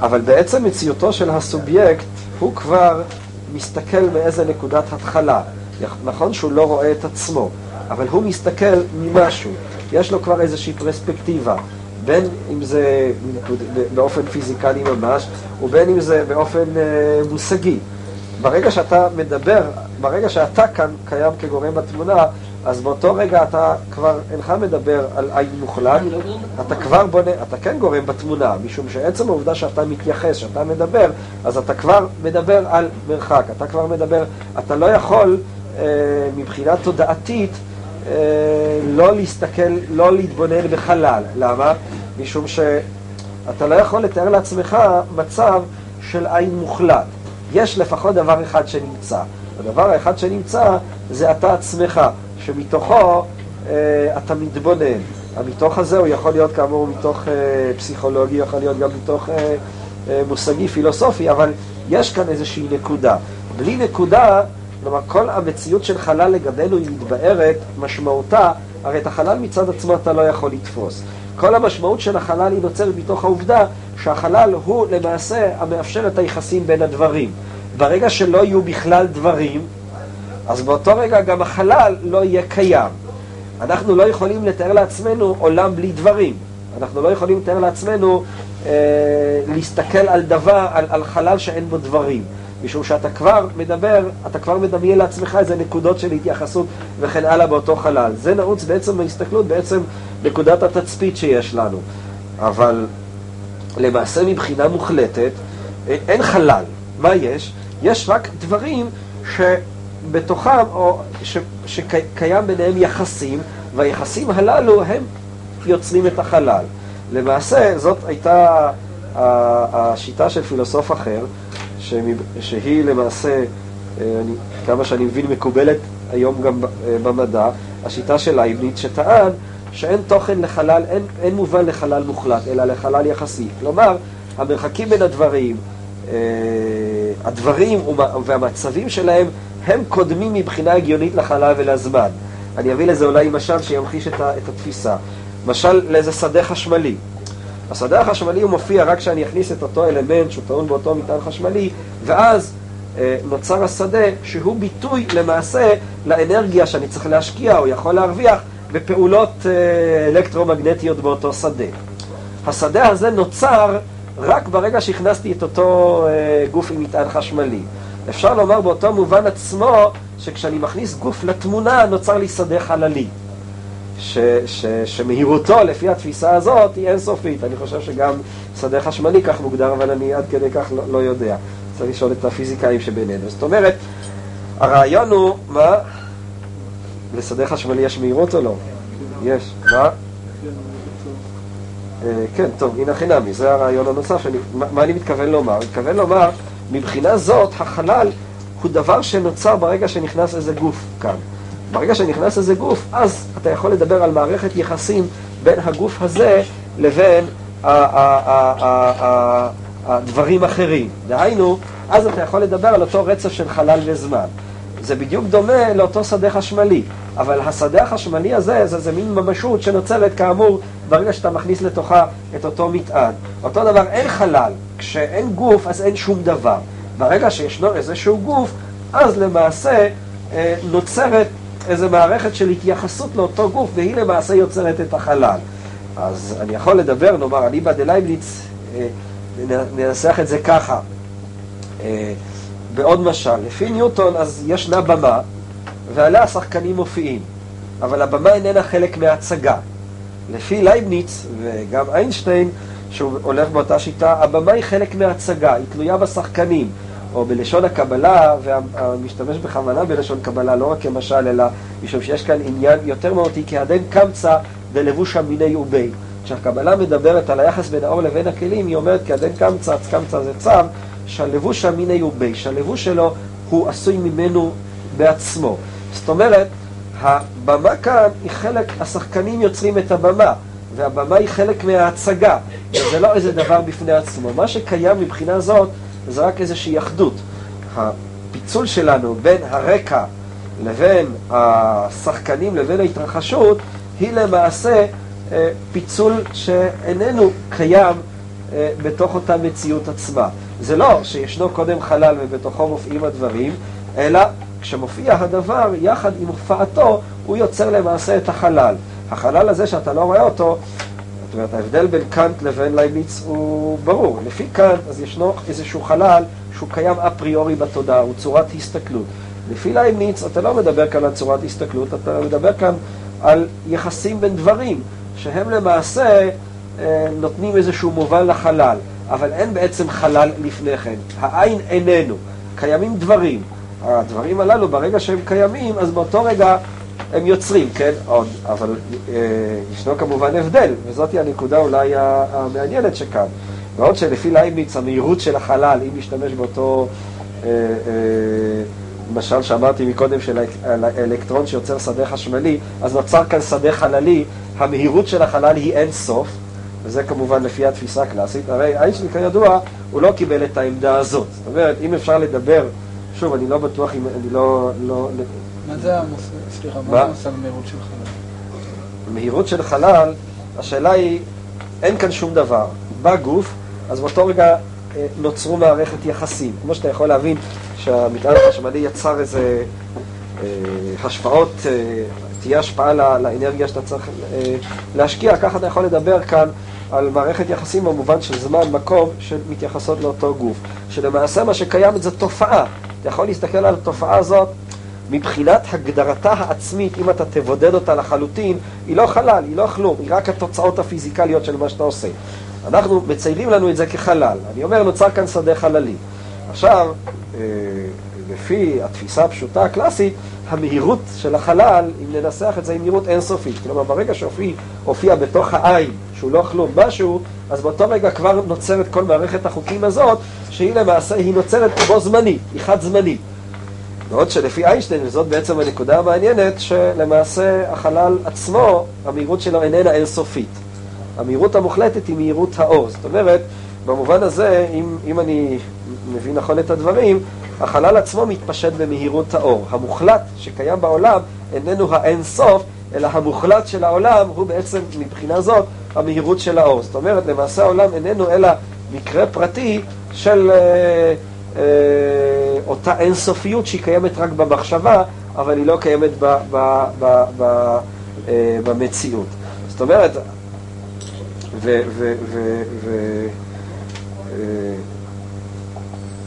אבל בעצם מציאותו של הסובייקט, הוא כבר מסתכל מאיזה נקודת התחלה. נכון שהוא לא רואה את עצמו, אבל הוא מסתכל ממשהו. יש לו כבר איזושהי פרספקטיבה. בין אם זה באופן פיזיקלי ממש, ובין אם זה באופן אה, מושגי. ברגע שאתה מדבר, ברגע שאתה כאן קיים כגורם בתמונה, אז באותו רגע אתה כבר אינך מדבר על עין מוחלט, לא. אתה כבר בונה, אתה כן גורם בתמונה, משום שעצם העובדה שאתה מתייחס, שאתה מדבר, אז אתה כבר מדבר על מרחק, אתה כבר מדבר, אתה לא יכול אה, מבחינה תודעתית אה, לא להסתכל, לא להתבונן בחלל. למה? משום שאתה לא יכול לתאר לעצמך מצב של עין מוחלט. יש לפחות דבר אחד שנמצא. הדבר האחד שנמצא זה אתה עצמך, שמתוכו אה, אתה מתבונן. המתוך הזה הוא יכול להיות כאמור מתוך אה, פסיכולוגי, יכול להיות גם מתוך אה, אה, מושגי, פילוסופי, אבל יש כאן איזושהי נקודה. בלי נקודה, כלומר כל המציאות של חלל לגבינו היא מתבארת, משמעותה, הרי את החלל מצד עצמו אתה לא יכול לתפוס. כל המשמעות של החלל היא נוצרת מתוך העובדה שהחלל הוא למעשה המאפשר את היחסים בין הדברים. ברגע שלא יהיו בכלל דברים, אז באותו רגע גם החלל לא יהיה קיים. אנחנו לא יכולים לתאר לעצמנו עולם בלי דברים. אנחנו לא יכולים לתאר לעצמנו אה, להסתכל על דבר, על, על חלל שאין בו דברים. משום שאתה כבר מדבר, אתה כבר מדמיין לעצמך איזה נקודות של התייחסות וכן הלאה באותו חלל. זה נעוץ בעצם בהסתכלות, בעצם נקודת התצפית שיש לנו. אבל למעשה מבחינה מוחלטת אין חלל. מה יש? יש רק דברים שבתוכם, או ש, שקיים ביניהם יחסים, והיחסים הללו הם יוצרים את החלל. למעשה זאת הייתה השיטה של פילוסוף אחר, שהיא למעשה, אה, אני, כמה שאני מבין, מקובלת היום גם אה, במדע, השיטה של לייבניץ, שטען שאין תוכן לחלל, אין, אין מובן לחלל מוחלט, אלא לחלל יחסי. כלומר, המרחקים בין הדברים, אה, הדברים והמצבים שלהם, הם קודמים מבחינה הגיונית לחלל ולזמן. אני אביא לזה אולי משל שימחיש את התפיסה. משל לאיזה שדה חשמלי. השדה החשמלי הוא מופיע רק כשאני אכניס את אותו אלמנט שהוא טעון באותו מטען חשמלי, ואז אה, נוצר השדה שהוא ביטוי למעשה לאנרגיה שאני צריך להשקיע או יכול להרוויח בפעולות אה, אלקטרומגנטיות באותו שדה. השדה הזה נוצר רק ברגע שהכנסתי את אותו אה, גוף עם מטען חשמלי. אפשר לומר באותו מובן עצמו, שכשאני מכניס גוף לתמונה, נוצר לי שדה חללי. ש, ש, שמהירותו, לפי התפיסה הזאת, היא אינסופית. אני חושב שגם שדה חשמלי כך מוגדר, אבל אני עד כדי כך לא, לא יודע. צריך לשאול את הפיזיקאים שבינינו. זאת אומרת, הרעיון הוא, מה? לשדה חשמלי יש מהירות או לא? יש. מה? אה, כן, טוב, הנה חינמי, זה הרעיון הנוסף, שאני, מה, מה אני מתכוון לומר? אני מתכוון לומר, מבחינה זאת, החלל הוא דבר שנוצר ברגע שנכנס איזה גוף כאן. ברגע שנכנס איזה גוף, אז אתה יכול לדבר על מערכת יחסים בין הגוף הזה לבין הדברים האחרים. דהיינו, אז אתה יכול לדבר על אותו רצף של חלל וזמן. זה בדיוק דומה לאותו שדה חשמלי, אבל השדה החשמלי הזה, זה, זה מין ממשות שנוצרת כאמור ברגע שאתה מכניס לתוכה את אותו מטען. אותו דבר, אין חלל. כשאין גוף, אז אין שום דבר. ברגע שישנו איזשהו גוף, אז למעשה אה, נוצרת איזו מערכת של התייחסות לאותו גוף, והיא למעשה יוצרת את החלל. אז אני יכול לדבר, נאמר, אליבא דלייבניץ, אה, ננסח את זה ככה. אה, בעוד למשל, לפי ניוטון אז ישנה במה, ועליה השחקנים מופיעים, אבל הבמה איננה חלק מההצגה. לפי לייבניץ וגם איינשטיין, שהוא הולך באותה שיטה, הבמה היא חלק מההצגה, היא תלויה בשחקנים, או בלשון הקבלה, והמשתמש בכוונה בלשון קבלה, לא רק כמשל, אלא משום שיש כאן עניין יותר מהותי, כי הדין קמצא דלבושה מיני ובי. כשהקבלה מדברת על היחס בין האור לבין הכלים, היא אומרת כי הדין קמצא, קמצא זה צו, שהלבוש המיני ובי, שהלבוש שלו הוא עשוי ממנו בעצמו. זאת אומרת, הבמה כאן היא חלק, השחקנים יוצרים את הבמה, והבמה היא חלק מההצגה, וזה לא איזה דבר בפני עצמו. מה שקיים מבחינה זאת זה רק איזושהי אחדות. הפיצול שלנו בין הרקע לבין השחקנים לבין ההתרחשות היא למעשה אה, פיצול שאיננו קיים אה, בתוך אותה מציאות עצמה. זה לא שישנו קודם חלל ובתוכו מופיעים הדברים, אלא כשמופיע הדבר יחד עם הופעתו, הוא יוצר למעשה את החלל. החלל הזה שאתה לא רואה אותו, אומרת, ההבדל בין קאנט לבין לייבניץ הוא ברור. לפי קאנט, אז ישנו איזשהו חלל שהוא קיים אפריורי בתודעה, הוא צורת הסתכלות. לפי לייבניץ, אתה לא מדבר כאן על צורת הסתכלות, אתה מדבר כאן על יחסים בין דברים, שהם למעשה אה, נותנים איזשהו מובן לחלל, אבל אין בעצם חלל לפני כן. העין איננו. קיימים דברים. הדברים הללו, ברגע שהם קיימים, אז באותו רגע הם יוצרים, כן? עוד, אבל אה, ישנו כמובן הבדל, וזאת הנקודה אולי המעניינת שכאן. בעוד שלפי לייבניץ המהירות של החלל, אם נשתמש באותו אה, אה, משל שאמרתי מקודם של האלקטרון שיוצר שדה חשמלי, אז נוצר כאן שדה חללי, המהירות של החלל היא אין סוף, וזה כמובן לפי התפיסה הקלאסית. הרי איינשטיין כידוע, הוא לא קיבל את העמדה הזאת. זאת אומרת, אם אפשר לדבר, שוב, אני לא בטוח אם אני לא... לא מה זה המושג, סליחה, מה זה המושג מהירות של חלל? מהירות של חלל, השאלה היא, אין כאן שום דבר. בא גוף, אז באותו רגע אה, נוצרו מערכת יחסים. כמו שאתה יכול להבין שהמטען החשמלי יצר איזה אה, השפעות, אה, תהיה השפעה לאנרגיה שאתה צריך אה, להשקיע, ככה אתה יכול לדבר כאן על מערכת יחסים במובן של זמן, מקום, שמתייחסות לאותו גוף. שלמעשה מה שקיים זה תופעה. אתה יכול להסתכל על התופעה הזאת מבחינת הגדרתה העצמית, אם אתה תבודד אותה לחלוטין, היא לא חלל, היא לא כלום, היא רק התוצאות הפיזיקליות של מה שאתה עושה. אנחנו מציירים לנו את זה כחלל. אני אומר, נוצר כאן שדה חללי. עכשיו, אה, לפי התפיסה הפשוטה הקלאסית, המהירות של החלל, אם ננסח את זה, היא מהירות אינסופית. כלומר, ברגע שהופיע בתוך העין, שהוא לא כלום משהו, אז באותו רגע כבר נוצרת כל מערכת החוקים הזאת, שהיא למעשה, היא נוצרת בו זמנית, היא חד זמנית. בעוד שלפי איינשטיין, וזאת בעצם הנקודה המעניינת, שלמעשה החלל עצמו, המהירות שלו איננה אינסופית. המהירות המוחלטת היא מהירות האור. זאת אומרת, במובן הזה, אם, אם אני מבין נכון את הדברים, החלל עצמו מתפשט במהירות האור. המוחלט שקיים בעולם איננו האין סוף, אלא המוחלט של העולם הוא בעצם מבחינה זאת המהירות של האור. זאת אומרת, למעשה העולם איננו אלא מקרה פרטי של אה, אה, אותה אינסופיות שהיא קיימת רק במחשבה, אבל היא לא קיימת ב, ב, ב, ב, אה, במציאות. זאת אומרת, ו... ו, ו, ו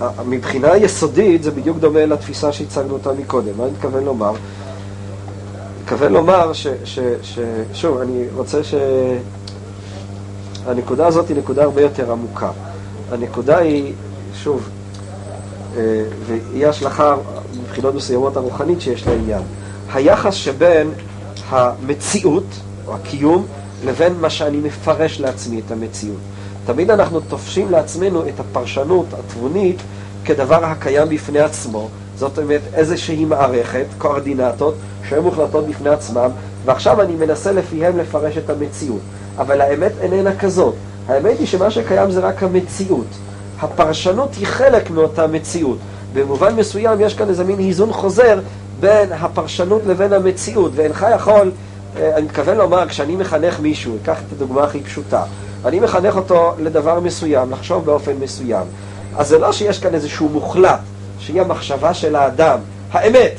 אה, מבחינה יסודית זה בדיוק דומה לתפיסה שהצגנו אותה מקודם. מה אני מתכוון לומר? מתכוון לומר ש, ש, ש... שוב, אני רוצה ש... הנקודה הזאת היא נקודה הרבה יותר עמוקה. הנקודה היא, שוב, אה, והיא השלכה מבחינות מסוימות הרוחנית שיש לעניין. היחס שבין המציאות, או הקיום, לבין מה שאני מפרש לעצמי את המציאות. תמיד אנחנו תופשים לעצמנו את הפרשנות התבונית כדבר הקיים בפני עצמו, זאת אומרת איזושהי מערכת, קואורדינטות, שהן מוחלטות בפני עצמם, ועכשיו אני מנסה לפיהם לפרש את המציאות. אבל האמת איננה כזאת. האמת היא שמה שקיים זה רק המציאות. הפרשנות היא חלק מאותה מציאות. במובן מסוים יש כאן איזה מין היזון חוזר בין הפרשנות לבין המציאות, ואינך יכול, אה, אני מתכוון לומר, כשאני מחנך מישהו, אקח את הדוגמה הכי פשוטה, אני מחנך אותו לדבר מסוים, לחשוב באופן מסוים. אז זה לא שיש כאן איזשהו מוחלט, שהיא המחשבה של האדם, האמת,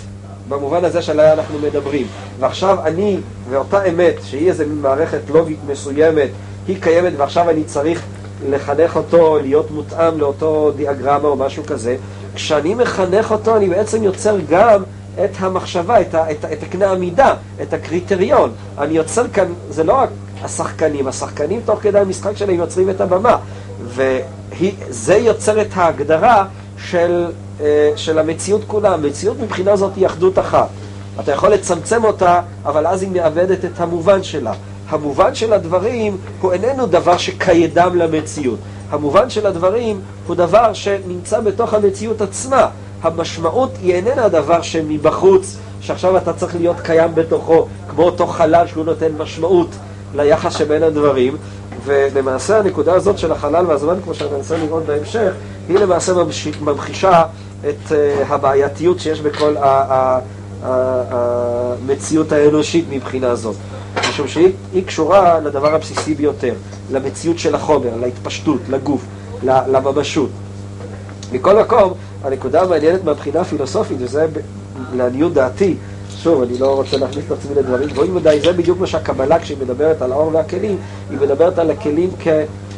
במובן הזה שעליה אנחנו מדברים. ועכשיו אני ואותה אמת, שהיא איזו מערכת לוגית מסוימת, היא קיימת ועכשיו אני צריך לחנך אותו, להיות מותאם לאותו דיאגרמה או משהו כזה. כשאני מחנך אותו אני בעצם יוצר גם את המחשבה, את, ה, את, את הקנה המידה, את הקריטריון. אני יוצר כאן, זה לא רק השחקנים. השחקנים תוך כדי המשחק שלהם יוצרים את הבמה. וזה יוצר את ההגדרה של, אה, של המציאות כולה. המציאות מבחינה זאת היא אחדות אחת. אתה יכול לצמצם אותה, אבל אז היא מאבדת את המובן שלה. המובן של הדברים הוא איננו דבר שקיידם למציאות. המובן של הדברים הוא דבר שנמצא בתוך המציאות עצמה. המשמעות היא איננה דבר שמבחוץ, שעכשיו אתה צריך להיות קיים בתוכו, כמו אותו חלל שהוא נותן משמעות ליחס שבין הדברים. ולמעשה הנקודה הזאת של החלל והזמן, כמו שאני מנסה לראות בהמשך, היא למעשה ממחישה את אה, הבעייתיות שיש בכל המציאות האנושית מבחינה זאת. משום שהיא קשורה לדבר הבסיסי ביותר, למציאות של החומר, להתפשטות, לגוף, לממשות. מכל מקום, הנקודה המעניינת מהבחינה הפילוסופית, וזה לעניות דעתי, שוב, אני לא רוצה להכניס את עצמי לדברים גבוהים מדי, זה בדיוק מה שהקבלה, כשהיא מדברת על האור והכלים, היא מדברת על הכלים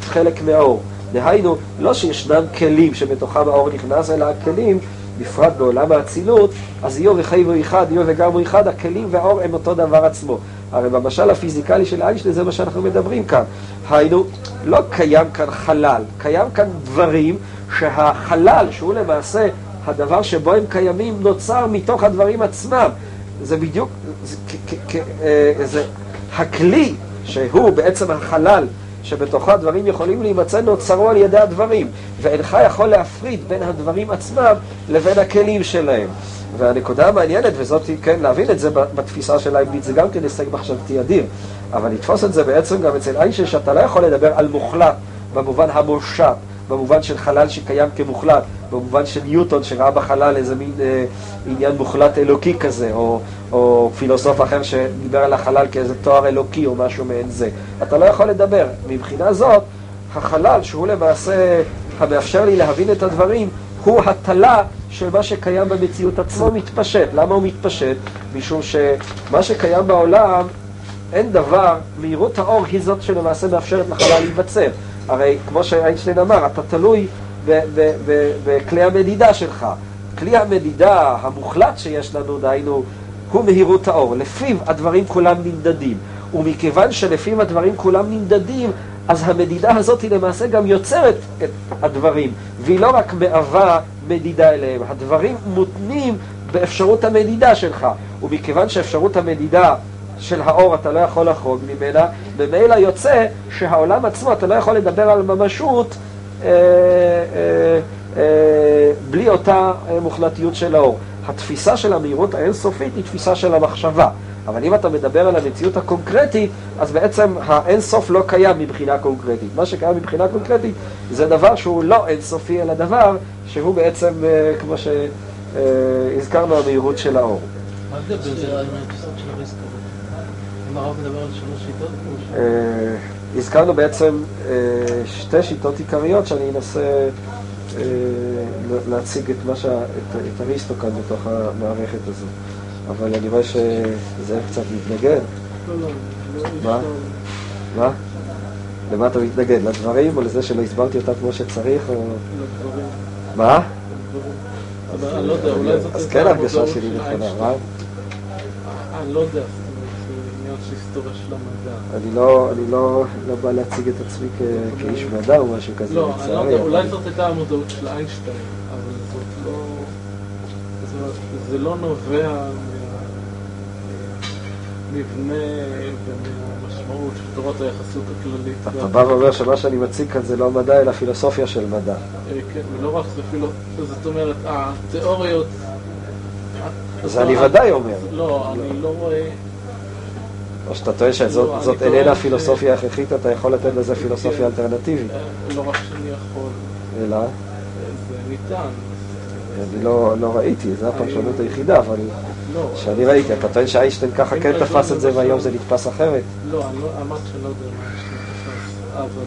כחלק מהאור. דהיינו, לא שישנם כלים שבתוכם האור נכנס, אלא הכלים, בפרט בעולם האצילות, אז איוב וחייבו אחד, איוב וגרמו אחד, הכלים והאור הם אותו דבר עצמו. הרי במשל הפיזיקלי של איינשטיין זה מה שאנחנו מדברים כאן. היינו, לא קיים כאן חלל, קיים כאן דברים שהחלל, שהוא למעשה הדבר שבו הם קיימים, נוצר מתוך הדברים עצמם. זה בדיוק, זה, כ, אה, זה הכלי שהוא בעצם החלל שבתוכו הדברים יכולים להימצא נוצרו על ידי הדברים, ואינך יכול להפריד בין הדברים עצמם לבין הכלים שלהם. והנקודה המעניינת, וזאת, כן, להבין את זה בתפיסה של לייבניץ, זה גם כן הישג מחשבתי אדיר, אבל לתפוס את זה בעצם גם אצל איינשטיין, שאתה לא יכול לדבר על מוחלט במובן המושט, במובן של חלל שקיים כמוחלט, במובן של ניוטון שראה בחלל איזה מין אה, עניין מוחלט אלוקי כזה, או, או פילוסוף אחר שדיבר על החלל כאיזה תואר אלוקי או משהו מעין זה. אתה לא יכול לדבר. מבחינה זאת, החלל, שהוא למעשה המאפשר לי להבין את הדברים, הוא הטלה של מה שקיים במציאות עצמו מתפשט. למה הוא מתפשט? משום שמה שקיים בעולם, אין דבר, מהירות האור היא זאת שלמעשה מאפשרת לחלל להיווצר. הרי כמו שאיינשטיין אמר, אתה תלוי בכלי המדידה שלך. כלי המדידה המוחלט שיש לנו, דהיינו, הוא מהירות האור. לפיו הדברים כולם נמדדים. ומכיוון שלפיו הדברים כולם נמדדים, אז המדידה הזאת היא למעשה גם יוצרת את הדברים, והיא לא רק מהווה מדידה אליהם. הדברים מותנים באפשרות המדידה שלך, ומכיוון שאפשרות המדידה של האור אתה לא יכול לחרוג ממנה, במילא יוצא שהעולם עצמו, אתה לא יכול לדבר על ממשות אה, אה, אה, בלי אותה אה, מוחלטיות של האור. התפיסה של המהירות האינסופית היא תפיסה של המחשבה. אבל אם אתה מדבר על המציאות הקונקרטית, אז בעצם האינסוף לא קיים מבחינה קונקרטית. מה שקיים מבחינה קונקרטית זה דבר שהוא לא אינסופי, אלא דבר שהוא בעצם, אה, כמו שהזכרנו, המהירות של האור. מה זה בזה על התפיסות של אריסטו? אם הרב מדבר על שלוש שיטות? הזכרנו בעצם שתי שיטות עיקריות שאני אנסה להציג את, ש... את, את אריסטו כאן בתוך המערכת הזו. אבל אני רואה שזה קצת מתנגד. לא, לא, לא. מה? מה? למה אתה מתנגד? לדברים או לזה שלא הסברתי אותם כמו שצריך? או... לדברים. מה? לא. אז כן הרגשה שלי נכונה, מה? אני לא יודע, זה עניין של היסטוריה של המדע. אני לא, אני לא, לא בא להציג את עצמי כאיש מדע או משהו כזה, לא, אני לא יודע, אולי זאת הייתה המודעות של איינשטיין, אבל זאת לא... זה לא נובע מהמבנה ומהמשמעות של תורת היחסות הכללית. אתה בא ואומר שמה שאני מציג כאן זה לא מדע, אלא פילוסופיה של מדע. כן, ולא רק זה פילוסופיה, זאת אומרת, התיאוריות... זה אני ודאי אומר. לא, אני לא רואה... או שאתה טוען שזאת איננה פילוסופיה הכרחית, אתה יכול לתת לזה פילוסופיה אלטרנטיבית. לא רק שאני יכול. אלא? זה ניתן. אני לא, לא ראיתי, זו הפרשנות היחידה, אבל שאני ראיתי. אתה טוען שאיינשטיין ככה כן תפס את זה והיום זה נתפס אחרת? לא, אני אמרתי שאני לא יודע מה איינשטיין תפס, אבל...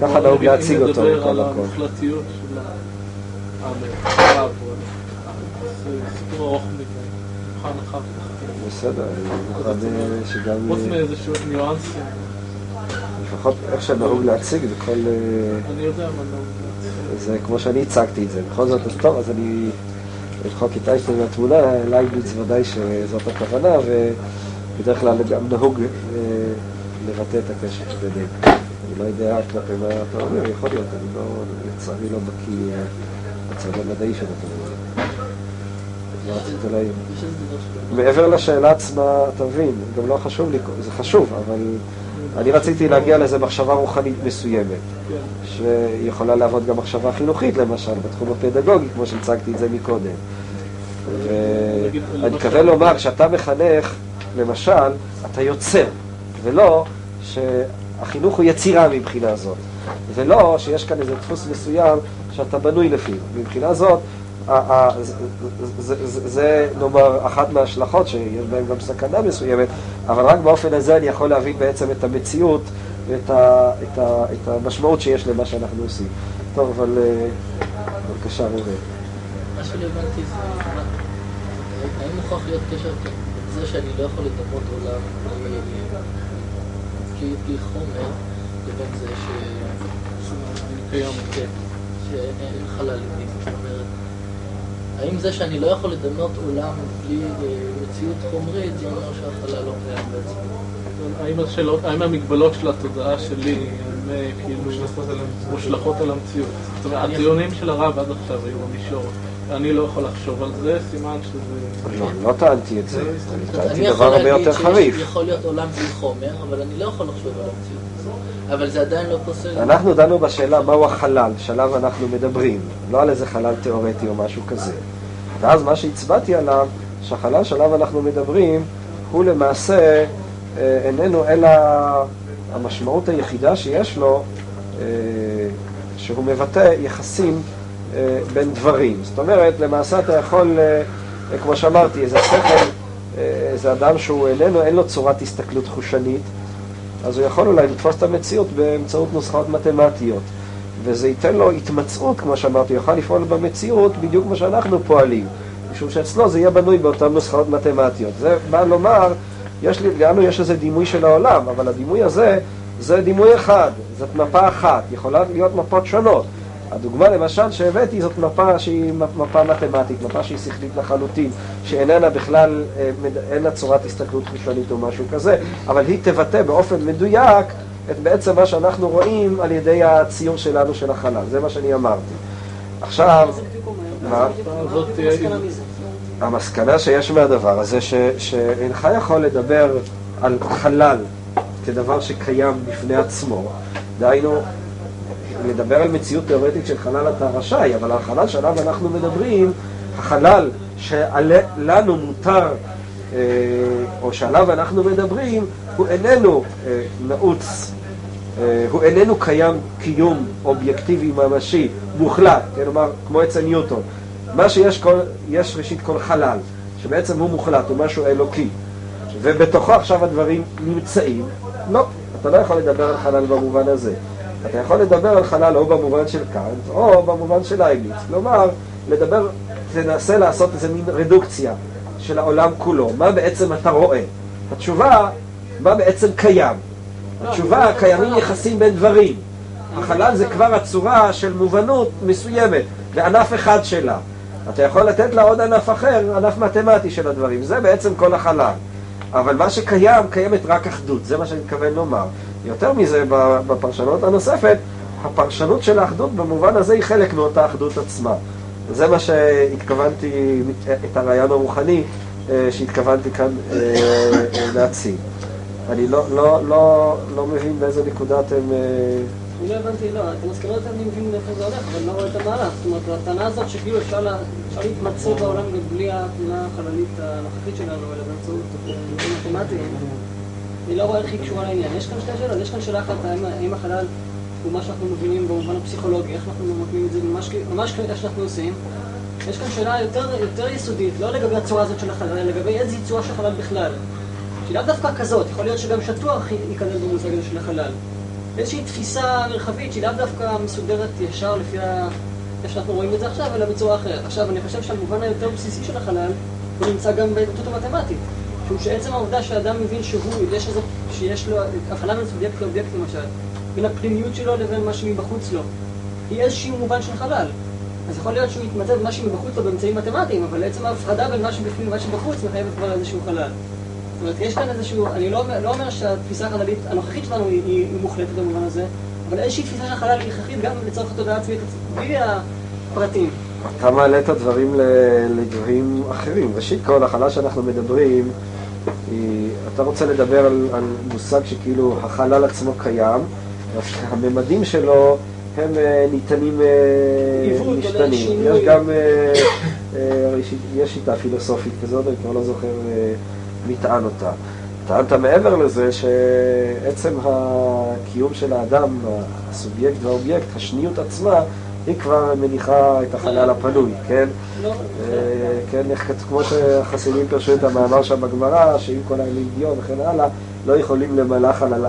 ככה נהוג להציג אותו מכל מקום. על המוחלטיות של המרחב, זה סיפור ארוך מדי, נבחן אחר כך. בסדר, אני מוכן שגם... חוץ מאיזשהו ניואנסים. לפחות איך שנהוג להציג בכל... אני יודע מה נהוג להציג. זה כמו שאני הצגתי את זה. בכל זאת, אז טוב, אז אני את איינשטיין מהתמונה, לייבניץ ודאי שזאת הכוונה, ובדרך כלל גם נהוג מבטא את הקשר ביניהם. אני לא יודע כלפי מה אתה אומר, יכול להיות, אני לא, לצערי לא בקיא אה, בצד המדעי של הדברים האלה. מעבר לשאלה עצמה, אתה מבין, גם לא חשוב לי, זה חשוב, אבל אני רציתי להגיע לאיזו מחשבה רוחנית מסוימת. שיכולה להוות גם מחשבה חינוכית, למשל, בתחום הפדגוגי, כמו שהצגתי את זה מקודם. ואני מתכוון לומר, כשאתה מחנך, למשל, אתה יוצר, ולא שהחינוך הוא יצירה מבחינה זאת, ולא שיש כאן איזה דפוס מסוים שאתה בנוי לפיו. מבחינה זאת, זה- נאמר אחת מההשלכות שיש בהן גם סכנה מסוימת, אבל רק באופן הזה אני יכול להבין בעצם את המציאות ואת המשמעות שיש למה שאנחנו עושים. טוב, אבל אה, בבקשה, ראובן. מה שלא הבנתי זה, האם מוכרח להיות קשר זה שאני לא יכול לדמות עולם אה, בלי בלי חומר, לבין זה ש... קיים. כן, שאין חלל זאת אומרת, האם זה שאני לא יכול לדמות עולם בלי אה, מציאות חומרית, זה אומר שהחלל לא קיים בעצם? האם המגבלות של התודעה שלי הן אה, כאילו מושלכות על המציאות? זאת אומרת, הטיעונים של הרב עד עכשיו היו במישור. אני לא יכול לחשוב על זה, סימן שזה... לא, לא טענתי את זה, אני טענתי אני דבר יכול הרבה להגיד יותר חריף. שיכול להיות עולם בלי חומר, אבל אני לא יכול לחשוב על המציאות. אבל זה עדיין לא פוסל. אנחנו דנו בשאלה מהו החלל שעליו אנחנו מדברים, לא על איזה חלל תיאורטי או משהו כזה. ואז מה שהצבעתי עליו, שהחלל שעליו אנחנו מדברים, הוא למעשה אה, איננו אלא המשמעות היחידה שיש לו, אה, שהוא מבטא יחסים בין דברים. זאת אומרת, למעשה אתה יכול, אה, אה, כמו שאמרתי, איזה שכל, אה, איזה אדם שהוא איננו, אין לו צורת הסתכלות חושנית, אז הוא יכול אולי לתפוס את המציאות באמצעות נוסחאות מתמטיות. וזה ייתן לו התמצאות, כמו שאמרתי, הוא יוכל לפעול במציאות בדיוק כמו שאנחנו פועלים. משום שאצלו זה יהיה בנוי באותן נוסחאות מתמטיות. זה בא לומר, יש לי, לנו יש איזה דימוי של העולם, אבל הדימוי הזה זה דימוי אחד, זאת מפה אחת, יכולה להיות מפות שונות. הדוגמה למשל שהבאתי זאת מפה שהיא מפה מתמטית, מפה שהיא שכלית לחלוטין, שאיננה בכלל, אה, אין לה צורת הסתכלות חושנית או משהו כזה, אבל היא תבטא באופן מדויק את בעצם מה שאנחנו רואים על ידי הציור שלנו של החלל, זה מה שאני אמרתי. עכשיו. מה? תהיה- המסקנה שיש מהדבר הזה, ש, שאינך יכול לדבר על חלל כדבר שקיים בפני עצמו, דהיינו, לדבר על מציאות תיאורטית של חלל אתה רשאי, אבל החלל שעליו אנחנו מדברים, החלל שלנו מותר, אה, או שעליו אנחנו מדברים, הוא איננו אה, נעוץ, אה, הוא איננו קיים קיום אובייקטיבי ממשי, מוחלט, כלומר, כמו אצל ניוטון. מה שיש כל, יש ראשית כל חלל, שבעצם הוא מוחלט, הוא משהו אלוקי. ובתוכו עכשיו הדברים נמצאים. לא, אתה לא יכול לדבר על חלל במובן הזה. אתה יכול לדבר על חלל או במובן של קאנט, או במובן של אייליץ. כלומר, לדבר, תנסה לעשות איזה מין רדוקציה של העולם כולו. מה בעצם אתה רואה? התשובה, מה בעצם קיים? התשובה, קיימים יחסים בין דברים. החלל זה כבר הצורה של מובנות מסוימת, וענף אחד שלה. אתה יכול לתת לה עוד ענף אחר, ענף מתמטי של הדברים. זה בעצם כל החלל. אבל מה שקיים, קיימת רק אחדות, זה מה שאני מתכוון לומר. יותר מזה, בפרשנות הנוספת, הפרשנות של האחדות במובן הזה היא חלק מאותה אחדות עצמה. זה מה שהתכוונתי, את הרעיון הרוחני אה, שהתכוונתי כאן אה, להציג. אני לא, לא, לא, לא מבין באיזה נקודה אתם... אה, אני לא הבנתי, לא, את המסקנות אני מבין לאיפה זה הולך, אבל לא רואה את המהלך. זאת אומרת, הטענה הזאת שכאילו אפשר לה- אפשר להתמצא בעולם בלי התמונה החללית הנוכחית שלנו, אלא באמצעות מתמטיים, אני לא רואה איך היא קשורה לעניין. יש כאן שתי שאלות, יש כאן שאלה אחת, האם- החלל הוא מה שאנחנו מבינים במובן הפסיכולוגי, איך אנחנו מבינים את זה ממש כ- ממש כמו שאנחנו עושים. יש כאן שאלה יותר, יותר יסודית, לא לגבי הצורה הזאת של החלל, אלא לגבי איזו צורה של חלל בכלל. שהיא לאו דווקא כזאת, יכול להיות שגם שטוח ייכנס במושג הזה של החלל. איזושהי תפיסה מרחבית שהיא לאו דווקא מסודרת ישר לפי ה... איך שאנחנו רואים את זה עכשיו, אלא בצורה אחרת. עכשיו, אני חושב שהמובן היותר בסיסי של החלל, הוא נמצא גם בהתפתחות המתמטית. משום שעצם העובדה שאדם מבין שהוא, יש איזו, שיש לו, הבחנה בין סובייקט לאובייקט למשל, בין הפנימיות שלו לבין מה שמבחוץ לו, היא איזשהו מובן של חלל. אז יכול להיות שהוא יתמצא במה שמבחוץ לו באמצעים מתמטיים, אבל עצם ההפרדה בין מה שבפנים ומה שבחוץ מחייבת כבר איזשהו חלל. זאת אומרת, יש כאן איזשהו, אני לא, לא אומר שהתפיסה החללית הנוכחית שלנו היא, היא מוחלטת במובן הזה, אבל איזושהי תפיסה של חלל היא הכרחית גם לצורך התודעה העצמית, בלי הפרטים. אתה מעלה את הדברים לדברים אחרים. ראשית כל, החלל שאנחנו מדברים, היא, אתה רוצה לדבר על, על מושג שכאילו החלל עצמו קיים, אז הממדים שלו הם אה, ניתנים, אה, משתנים. יש גם, אה, יש- שיטה פילוסופית כזאת, אני כבר לא זוכר מי טען אותה. טענת מעבר לזה שעצם הקיום של האדם, הסובייקט והאובייקט, השניות עצמה, היא כבר מניחה את החלל הפנוי, כן? לא, אה, כן, כמו שהחסידים פירשו את המאמר שם בגמרא, שאם כל דיו וכן הלאה, לא יכולים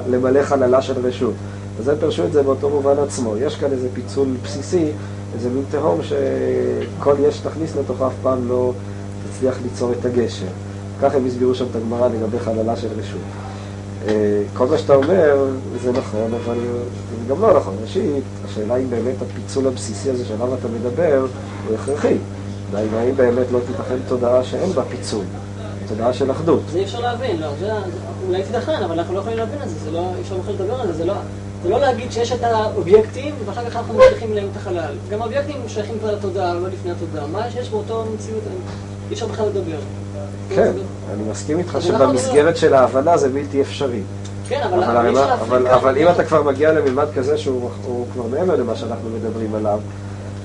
למלא חללה, של רשות. אז הם פירשו את זה באותו מובן עצמו. יש כאן איזה פיצול בסיסי, איזה מין תהום שכל יש תכניס לתוכה אף פעם לא תצליח ליצור את הגשר. ככה הם הסבירו שם את הגמרא לגבי חללה של רשות. אה, כל מה שאתה אומר זה נכון, אבל זה גם לא נכון. ראשית, השאלה אם באמת הפיצול הבסיסי הזה שעליו אתה מדבר הוא הכרחי. דהיינו, האם באמת לא תיתכן תודעה שאין בה פיצול, תודעה של אחדות. זה אי אפשר להבין, לא, זה, אולי תיתכן, אבל אנחנו לא יכולים להבין את זה, זה לא, אי אפשר בכלל לדבר על זה, זה לא, זה לא להגיד שיש את האובייקטים ואחר כך אנחנו משייכים להם את החלל. גם האובייקטים שייכים כבר לתודעה, לא לפני התודעה. מה שיש באותו מציאות, אי אפשר בכלל לדבר. כן, אני מסכים איתך אנחנו שבמסגרת של ההבנה זה בלתי אפשרי. כן, אבל אבל, אבל. אם אתה כבר מגיע לממד כזה שהוא הוא כבר מעבר למה שאנחנו מדברים עליו,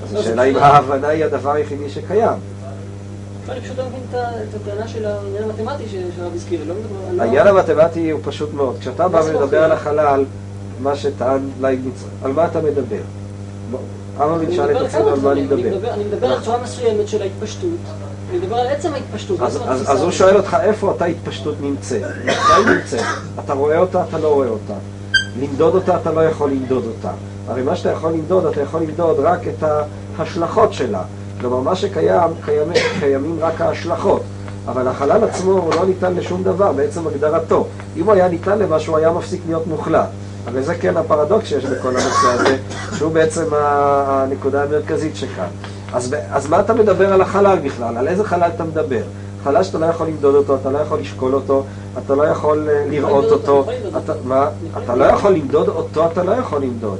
אז לא, השאלה אם. ההבנה היא הדבר היחידי שקיים. אני פשוט לא מבין את הטענה של העניין המתמטי שהרב הזכיר. לא לא- העניין המתמטי הוא פשוט מאוד. כשאתה בא ומדבר? על החלל, מה שטען לייבניץ, על מה אתה מדבר? נשאל מדבר את כמה על מה אני. מדבר- אני מדבר על צורה מסוימת של ההתפשטות. אני מדבר על עצם ההתפשטות. אז, הוא שואל אותך איפה אותה התפשטות נמצאת. מתי נמצאת? אתה רואה אותה, אתה לא רואה אותה. למדוד אותה, אתה לא יכול למדוד אותה. הרי מה שאתה יכול למדוד, אתה יכול למדוד רק את ההשלכות שלה. כלומר, מה שקיים, קיימים, קיימים רק ההשלכות. אבל החלל עצמו הוא לא ניתן לשום דבר בעצם הגדרתו. אם הוא היה ניתן למשהו, הוא היה מפסיק להיות מוחלט. הרי זה כן הפרדוקס שיש בכל הנושא הזה, שהוא בעצם הנקודה המרכזית שכאן. אז, אז מה אתה מדבר על החלל בכלל? על איזה חלל אתה מדבר? חלל שאתה לא יכול למדוד אותו, אתה לא יכול לשקול אותו, אתה לא יכול אה, לראות אותו, אתה. מה? אתה לא יכול למדוד אותו, אתה לא יכול למדוד.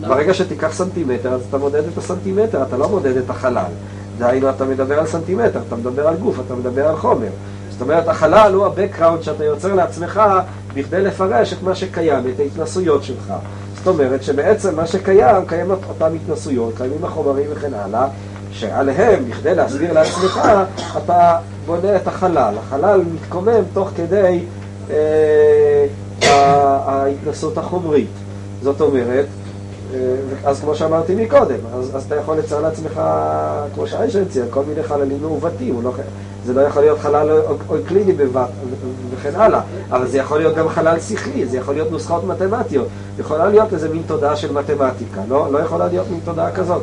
למה? ברגע שתיקח סנטימטר, אז אתה מודד את הסנטימטר, אתה לא מודד את החלל. דהיינו, אתה מדבר על סנטימטר, אתה מדבר על גוף, אתה מדבר על חומר. זאת אומרת, החלל הוא ה-background שאתה יוצר לעצמך בכדי לפרש את מה שקיים, את ההתנסויות שלך. זאת אומרת שבעצם מה שקיים, קיים אותן התנסויות, קיימים החומרים וכן הלאה, שעליהם, בכדי להסביר לעצמך, אתה בונה את החלל. החלל מתקומם תוך כדי אה, ההתנסות החומרית. זאת אומרת, אה, אז כמו שאמרתי מקודם, אז, אז אתה יכול לצייר לעצמך, כמו שאיישר צייר, כל מיני חללים מעוותים, לא, זה לא יכול להיות חלל אוק- אוקלידי וכן הלאה, אבל זה יכול להיות גם חלל שכלי, זה יכול להיות נוסחאות מתמטיות, יכולה להיות איזה מין תודעה של מתמטיקה, לא, לא יכולה להיות מין תודעה כזאת.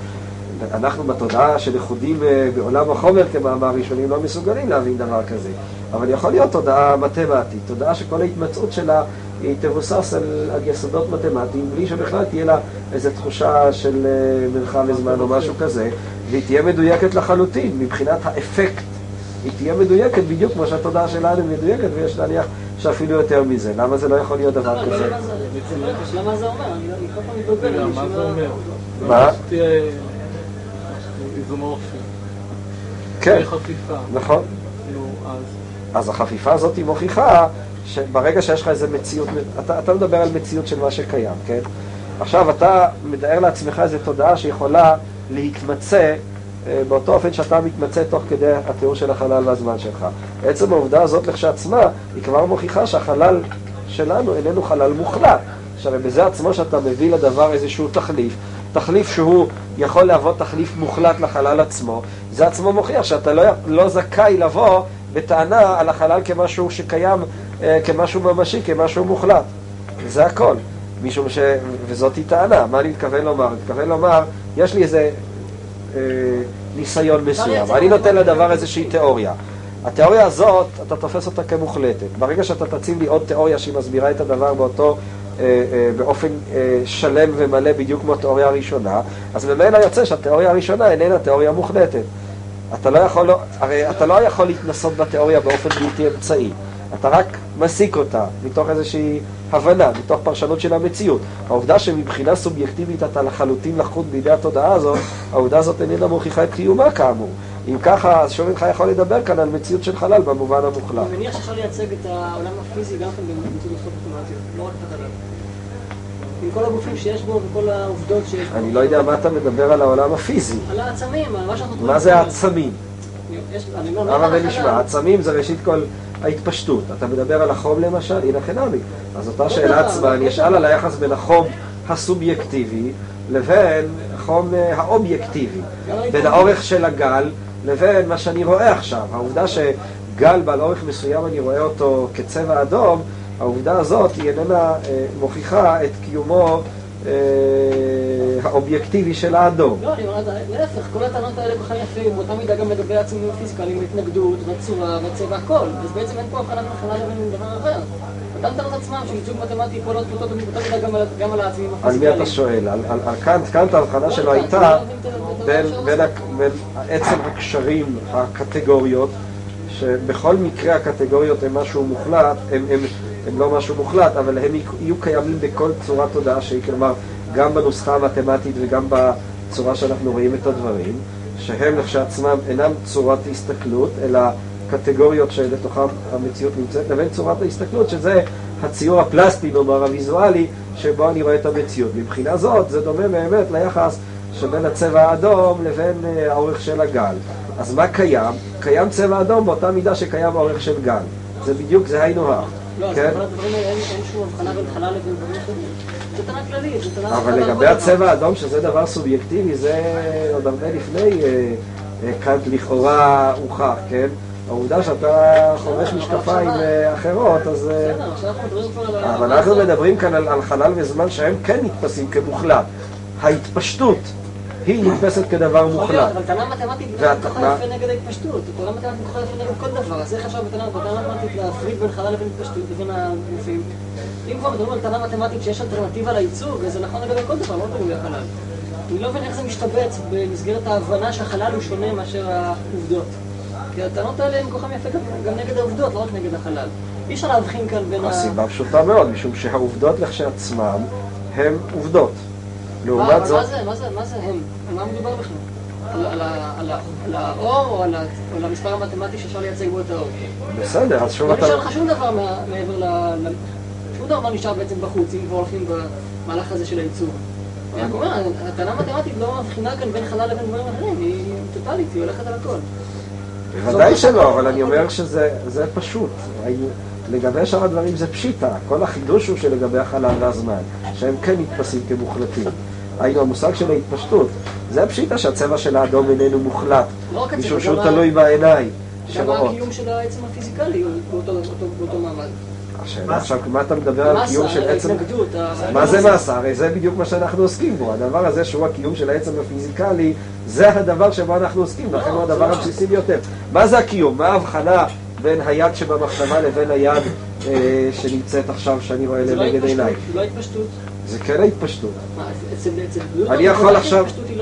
אנחנו בתודעה של ייחודים אה, בעולם החומר כמאמר ראשונים לא מסוגלים להבין דבר כזה, אבל יכול להיות תודעה מתמטית, תודעה שכל ההתמצאות שלה היא תבוסס על, על יסודות מתמטיים, בלי שבכלל תהיה לה איזו תחושה של אה, מרחב וזמן או משהו כזה, והיא תהיה מדויקת לחלוטין מבחינת האפקט. היא תהיה מדויקת בדיוק כמו שהתודעה שלנו מדויקת, ויש להניח שאפילו יותר מזה. למה זה לא יכול להיות דבר כזה? לא, מה זה- אומר, אני אני כל פעם מתבלבל. רגע, אני מה כן, חפיפה. נכון. אז החפיפה הזאת היא מוכיחה שברגע שיש לך איזה מציאות, אתה, אתה מדבר על מציאות של מה שקיים, כן? עכשיו אתה מתאר לעצמך איזו תודעה שיכולה להתמצא אה, באותו אופן שאתה מתמצא תוך כדי התיאור של החלל והזמן שלך. עצם העובדה הזאת לכשעצמה, היא כבר מוכיחה שהחלל שלנו איננו חלל מוחלט. עכשיו, בזה עצמו שאתה מביא לדבר איזשהו תחליף, תחליף שהוא יכול להוות תחליף מוחלט לחלל עצמו, זה עצמו מוכיח שאתה לא, לא זכאי לבוא בטענה על החלל כמשהו שקיים, אה, כמשהו ממשי, כמשהו מוחלט. זה הכל. משום ש... וזאת היא טענה. מה אני מתכוון לומר? אני מתכוון לומר, יש לי איזה אה, ניסיון מסוים. אני נותן. לדבר איזושהי תיאוריה. התיאוריה הזאת, אתה תופס אותה כמוחלטת. ברגע שאתה תציב לי עוד תיאוריה שהיא מסבירה את הדבר באותו, באופן אה, שלם ומלא בדיוק כמו התיאוריה הראשונה, אז ממילא יוצא שהתיאוריה הראשונה איננה תיאוריה מוחלטת. אתה לא יכול, הרי אתה לא יכול להתנסות בתיאוריה באופן בלתי אמצעי. אתה רק מסיק אותה מתוך איזושהי הבנה, מתוך פרשנות של המציאות. העובדה שמבחינה סובייקטיבית אתה לחלוטין לחוט בידי התודעה הזאת, העובדה הזאת איננה מוכיחה את קיומה כאמור. אם ככה, אז שוב אינך יכול לדבר כאן על מציאות של חלל במובן המוחלט. אני מניח שאפשר לייצג את העולם הפיזי גם כן באמצעות נוסחאות מתמטיות, לא רק את החלל. עם כל הגופים שיש בו וכל העובדות שיש בו. אני לא יודע מה אתה מדבר על העולם הפיזי. על העצמים, על מה שאנחנו... מה זה העצמים? אני לא- לא ונשמע, החלל. העצמים זה ראשית כל ההתפשטות. אתה מדבר על החום למשל, הנה חינמי. אז אותה שאלה דבר, עצמה, אני אשאל. על היחס בין החום הסובייקטיבי לבין החום אה, האובייקטיבי. בין ההתפשטות. האורך של הגל לבין מה שאני רואה עכשיו. העובדה שגל בעל אורך מסוים אני רואה אותו כצבע אדום, העובדה הזאת היא איננה אה, מוכיחה את קיומו אה, האובייקטיבי של האדום. לא, אני אומר, להפך, כל הטענות האלה כל כך יפים, באותה מידה גם לגבי העצמים הפיזיקליים, התנגדות, והצורה, והצבע, הכל. אז בעצם אין פה הבחנה בין חלל לבין דבר אחר. אותן טענות עצמם של ייצוג מתמטי יכול להיות באותה מידה גם על- גם העצמים על מי. אתה שואל? על, קאנט, קאנט ההבחנה שלו הייתה בין, עצם הקשרים, הקטגוריות, שבכל מקרה הקטגוריות הן משהו מוחלט, הן לא משהו מוחלט, אבל הן יהיו קיימים בכל צורת תודעה שהיא, כלומר, גם בנוסחה המתמטית וגם בצורה שאנחנו רואים את הדברים, שהם לכשעצמם אינם צורת הסתכלות, אלא קטגוריות שלתוכם המציאות נמצאת, לבין צורת ההסתכלות, שזה הציור הפלסטי, נאמר, הוויזואלי, שבו אני רואה את המציאות. מבחינה זאת, זה דומה באמת ליחס שבין הצבע האדום לבין אה, האורך של הגל. אז מה קיים? קיים צבע אדום באותה מידה שקיים האורך של גל. זה בדיוק, זה היינו הך. לא, אז כן? בכל הדברים האלה אין אין שום הבחנה בין חלל לבין דברים אחרים. זו טענה כללית, זו טענה... אבל לגבי הצבע. האדום, שזה דבר סובייקטיבי, זה עוד הרבה לפני אה, אה, קאנט לכאורה הוכח, כן? העובדה שאתה חובש משקפיים אה, אחרות, אז... אה. אבל אנחנו מדברים כאן על, חלל וזמן שהם כן נתפסים כמוחלט. ההתפשטות היא נתפסת כדבר מוחלט. אבל טענה מתמטית כך מה? יפה נגד ההתפשטות. טענה מתמטית כך יפה נגד כל דבר. אז איך אפשר בטענה מתמטית להפריד בין חלל לבין התפשטות לבין הגופים? אם כבר מדברים על טענה מתמטית שיש אלטרנטיבה לייצוג, אז זה נכון לגבי כל דבר, לא מדברים על החלל. אני לא מבין איך זה משתבץ במסגרת ההבנה שהחלל הוא שונה מאשר העובדות. כי הטענות האלה הן כך יפה גם- נגד העובדות, לא רק נגד החלל. אי אפשר להבחין כאן בין ה... הסיבה פשוטה מאוד, משום שהעובדות לכשעצמן הן עובדות. מה, לעומת אבל זאת, מה זה, מה זה, מה זה הם? על מה מדובר בכלל? על, האור או על, המספר המתמטי שאפשר לייצג בו את האור? בסדר, אז שוב לא אתה... נשאר לך שום דבר מה- מעבר ל... ל- שום דבר לא נשאר בעצם בחוץ, אם כבר הולכים במהלך הזה של הייצור. אני רק אומר, הטענה המתמטית לא מבחינה כאן בין חלל לבין דברים אחרים, היא טוטאלית, היא הולכת על הכל. בוודאי שלא, אבל אני אומר שזה זה פשוט. לגבי שאר הדברים זה פשיטה. כל החידוש הוא שלגבי החלל והזמן, שהם כן נתפסים כמוחלטים. היינו, המושג של ההתפשטות, זה פשיטה שהצבע של האדום איננו מוחלט, לא משום שהוא תלוי בעיניים גם. הקיום של העצם הפיזיקלי הוא באותו מעמד. השאלה עכשיו, מה אתה מדבר על קיום של עצם... מה זה מסה? הרי זה בדיוק מה שאנחנו עוסקים בו. הדבר הזה שהוא הקיום של העצם הפיזיקלי, זה הדבר שבו אנחנו עוסקים, לכן הוא הדבר לא- הבסיסי ביותר. מה זה הקיום? מה ההבחנה בין היד שבמחשבה לבין היד אה, שנמצאת עכשיו, שאני רואה לא לנגד עיניי? זה לא התפשטות. זה כן ההתפשטות. מה, אצל בלוטו,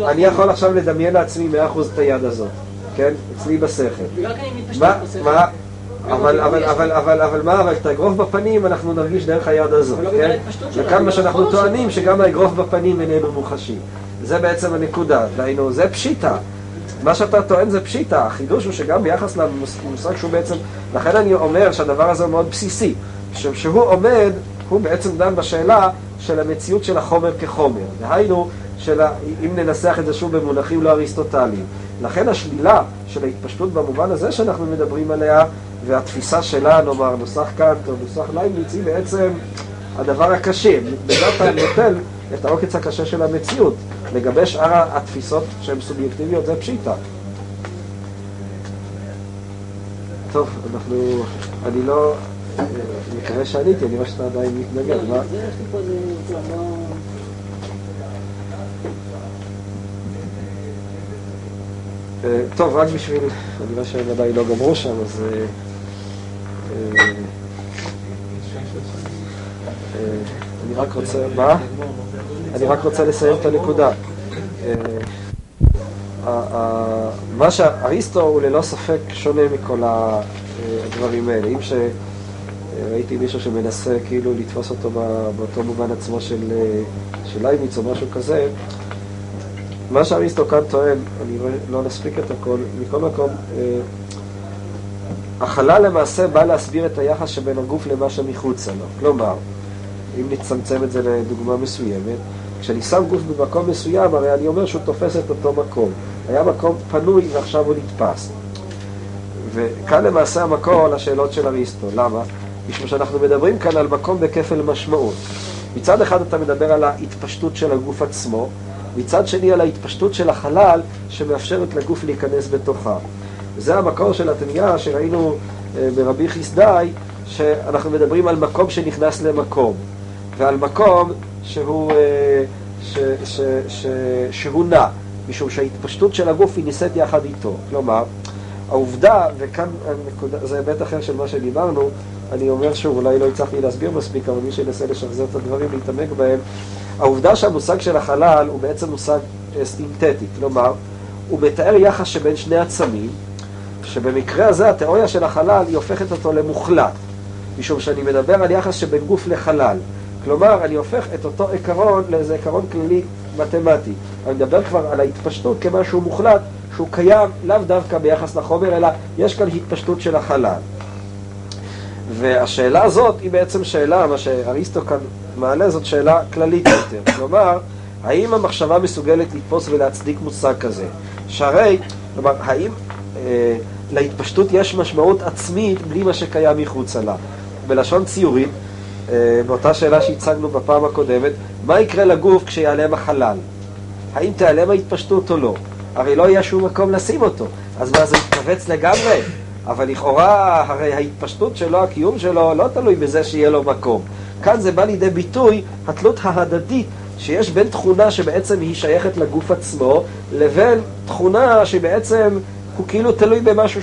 אני יכול עכשיו, לא לדמיין לעצמי מאה אחוז את היד הזאת, כן? אצלי בשכל. כן מה, אבל, אבל, אבל, אבל, אבל מה, אבל את האגרוף בפנים אנחנו נרגיש דרך היד הזאת, אבל לא כן? ההתפשטות שלה, וכאן מה בגלל שאנחנו שלה. טוענים, שגם האגרוף בפנים איננו מוחשי. זה בעצם הנקודה, דהיינו, זה פשיטה. מה שאתה טוען זה פשיטה, החידוש הוא שגם ביחס למושג שהוא בעצם, לכן אני אומר שהדבר הזה הוא מאוד בסיסי, משום שהוא עומד, הוא בעצם דן בשאלה של המציאות של החומר כחומר, דהיינו, של אם ננסח את זה שוב במונחים לא אריסטוטליים. לכן השלילה של ההתפשטות במובן הזה שאנחנו מדברים עליה, והתפיסה שלה, נאמר, נוסח קאנט או נוסח לייבניץ, היא בעצם הדבר הקשה. אתה נוטל את העוקץ הקשה של המציאות. לגבי שאר התפיסות שהן סובייקטיביות זה פשיטה. טוב, אנחנו, אני לא, אני מקווה שעניתי, אני רואה שאתה עדיין מתנגד, לא, מה? זה, יש לי פה איזה... לא, לא... אה, טוב, רק בשביל, אני רואה שהם עדיין לא גמרו שם, אז... אה, אה, אה, אני רק רוצה, מה? אני רק רוצה לסיים את הנקודה. אה, מה שאריסטו הוא ללא ספק שונה מכל הדברים האלה. אם ראיתי מישהו שמנסה כאילו לתפוס אותו באותו מובן עצמו של, אה, של ליימיץ או משהו כזה. מה שאריסטו כאן טוען, אני לא נספיק את הכל, מכל מקום, אה, החלל למעשה בא להסביר את היחס שבין הגוף למה שמחוצה לו. כלומר, אם נצמצם את זה לדוגמה מסוימת, כשאני שם גוף במקום מסוים, הרי אני אומר שהוא תופס את אותו מקום. היה מקום פנוי ועכשיו הוא נתפס. וכאן למעשה המקור לשאלות של אריסטו. למה? משום שאנחנו מדברים כאן על מקום בכפל משמעות. מצד אחד אתה מדבר על ההתפשטות של הגוף עצמו, מצד שני על ההתפשטות של החלל שמאפשרת לגוף להיכנס בתוכה. וזה המקור של התמיהה שראינו אה, ברבי חיסדאי, שאנחנו מדברים על מקום שנכנס למקום, ועל מקום שהוא, אה, ש, ש, ש, שהוא נע, משום שההתפשטות של הגוף היא נישאת יחד איתו. כלומר, העובדה, וכאן זה היבט אחר של מה שדיברנו, אני אומר שוב, אולי לא הצלחתי להסביר מספיק, אבל מי שינסה לשחזר את הדברים, להתעמק בהם, העובדה שהמושג של החלל הוא בעצם מושג אה, סינתטי, כלומר, הוא מתאר יחס שבין שני עצמים, שבמקרה הזה התיאוריה של החלל היא הופכת אותו למוחלט, משום שאני מדבר על יחס שבין גוף לחלל. כלומר, אני הופך את אותו עיקרון לאיזה עיקרון כללי מתמטי. אני מדבר כבר על ההתפשטות כמשהו מוחלט, שהוא קיים לאו דווקא ביחס לחומר, אלא יש כאן התפשטות של החלל. והשאלה הזאת היא בעצם שאלה, מה שאריסטו כאן מעלה, זאת שאלה כללית יותר. כלומר, האם המחשבה מסוגלת לתפוס ולהצדיק מושג כזה? שהרי, כלומר, האם אה, להתפשטות יש משמעות עצמית בלי מה שקיים מחוצה לה? בלשון ציורית, אה, באותה שאלה שהצגנו בפעם הקודמת, מה יקרה לגוף כשיעלם החלל? האם תיעלם ההתפשטות או לא? הרי לא יהיה שום מקום לשים אותו. אז מה, זה יתכווץ לגמרי? אבל לכאורה, הרי ההתפשטות שלו, הקיום שלו, לא תלוי בזה שיהיה לו מקום. כאן זה בא לידי ביטוי התלות ההדדית שיש בין תכונה שבעצם היא שייכת לגוף עצמו, לבין תכונה שבעצם הוא כאילו תלוי במשהו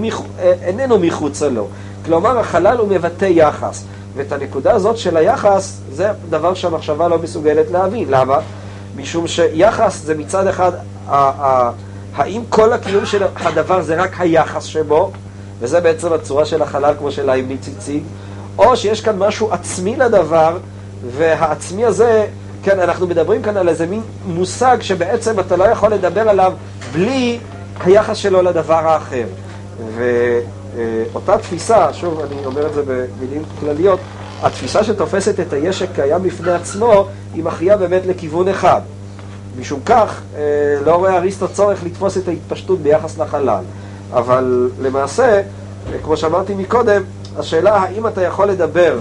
מח... אה, איננו מחוצה לו. כלומר, החלל הוא מבטא יחס. ואת הנקודה הזאת של היחס, זה דבר שהמחשבה לא מסוגלת להבין. למה? משום שיחס זה מצד אחד האם כל הקיום של הדבר זה רק היחס שבו, וזה בעצם הצורה של החלל כמו של האמניץ הציג, או שיש כאן משהו עצמי לדבר, והעצמי הזה, כן, אנחנו מדברים כאן על איזה מין מושג שבעצם אתה לא יכול לדבר עליו בלי היחס שלו לדבר האחר. ואותה תפיסה, שוב, אני אומר את זה במילים כלליות, התפיסה שתופסת את היש שקיים בפני עצמו, היא מכריעה באמת לכיוון אחד. משום כך, אה, לא רואה אריסטו צורך לתפוס את ההתפשטות ביחס לחלל. אבל למעשה, אה, כמו שאמרתי מקודם, השאלה האם אתה יכול לדבר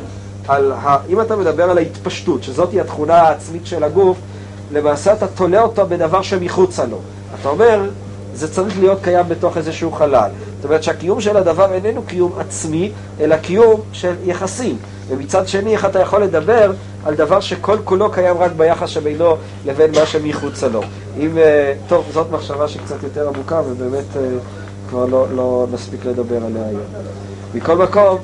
על, אם אתה מדבר על ההתפשטות, שזאת היא התכונה העצמית של הגוף, למעשה אתה תולה אותו בדבר שמחוצה לו. אתה אומר, זה צריך להיות קיים בתוך איזשהו חלל. זאת אומרת שהקיום של הדבר איננו קיום עצמי, אלא קיום של יחסים. ומצד שני, איך אתה יכול לדבר על דבר שכל כולו קיים רק ביחס שבינו לבין מה שמחוצה לו. אם, אה, טוב, זאת מחשבה שקצת יותר עמוקה, ובאמת אה, כבר לא, לא נספיק לדבר עליה היום. מכל מקום,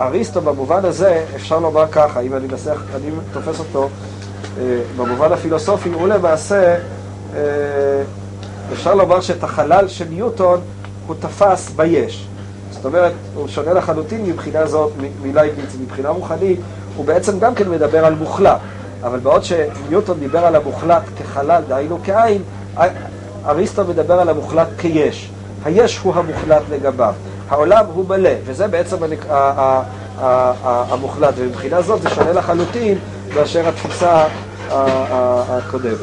אריסטו במובן הזה, אפשר לומר ככה, אם אני מנסח, אני תופס אותו, אה, במובן הפילוסופי, הוא למעשה, אפשר לומר שאת החלל של ניוטון הוא תפס ביש. זאת אומרת, הוא שונה לחלוטין מבחינה זאת, מלייבניץ, מבחינה רוחנית, הוא בעצם גם כן מדבר על מוחלט. אבל בעוד שניוטון דיבר על המוחלט כחלל, דהיינו כעין, אריסטו מדבר על המוחלט כיש. היש הוא המוחלט לגביו. העולם הוא מלא, וזה בעצם המוחלט, ומבחינה זאת זה שונה לחלוטין מאשר התפיסה הקודמת.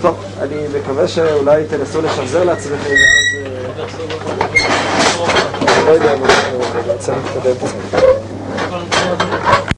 טוב, אני מקווה שאולי תנסו לשחזר לעצמכם ואז... לא יודע, אני רוצה להתקדם קצת.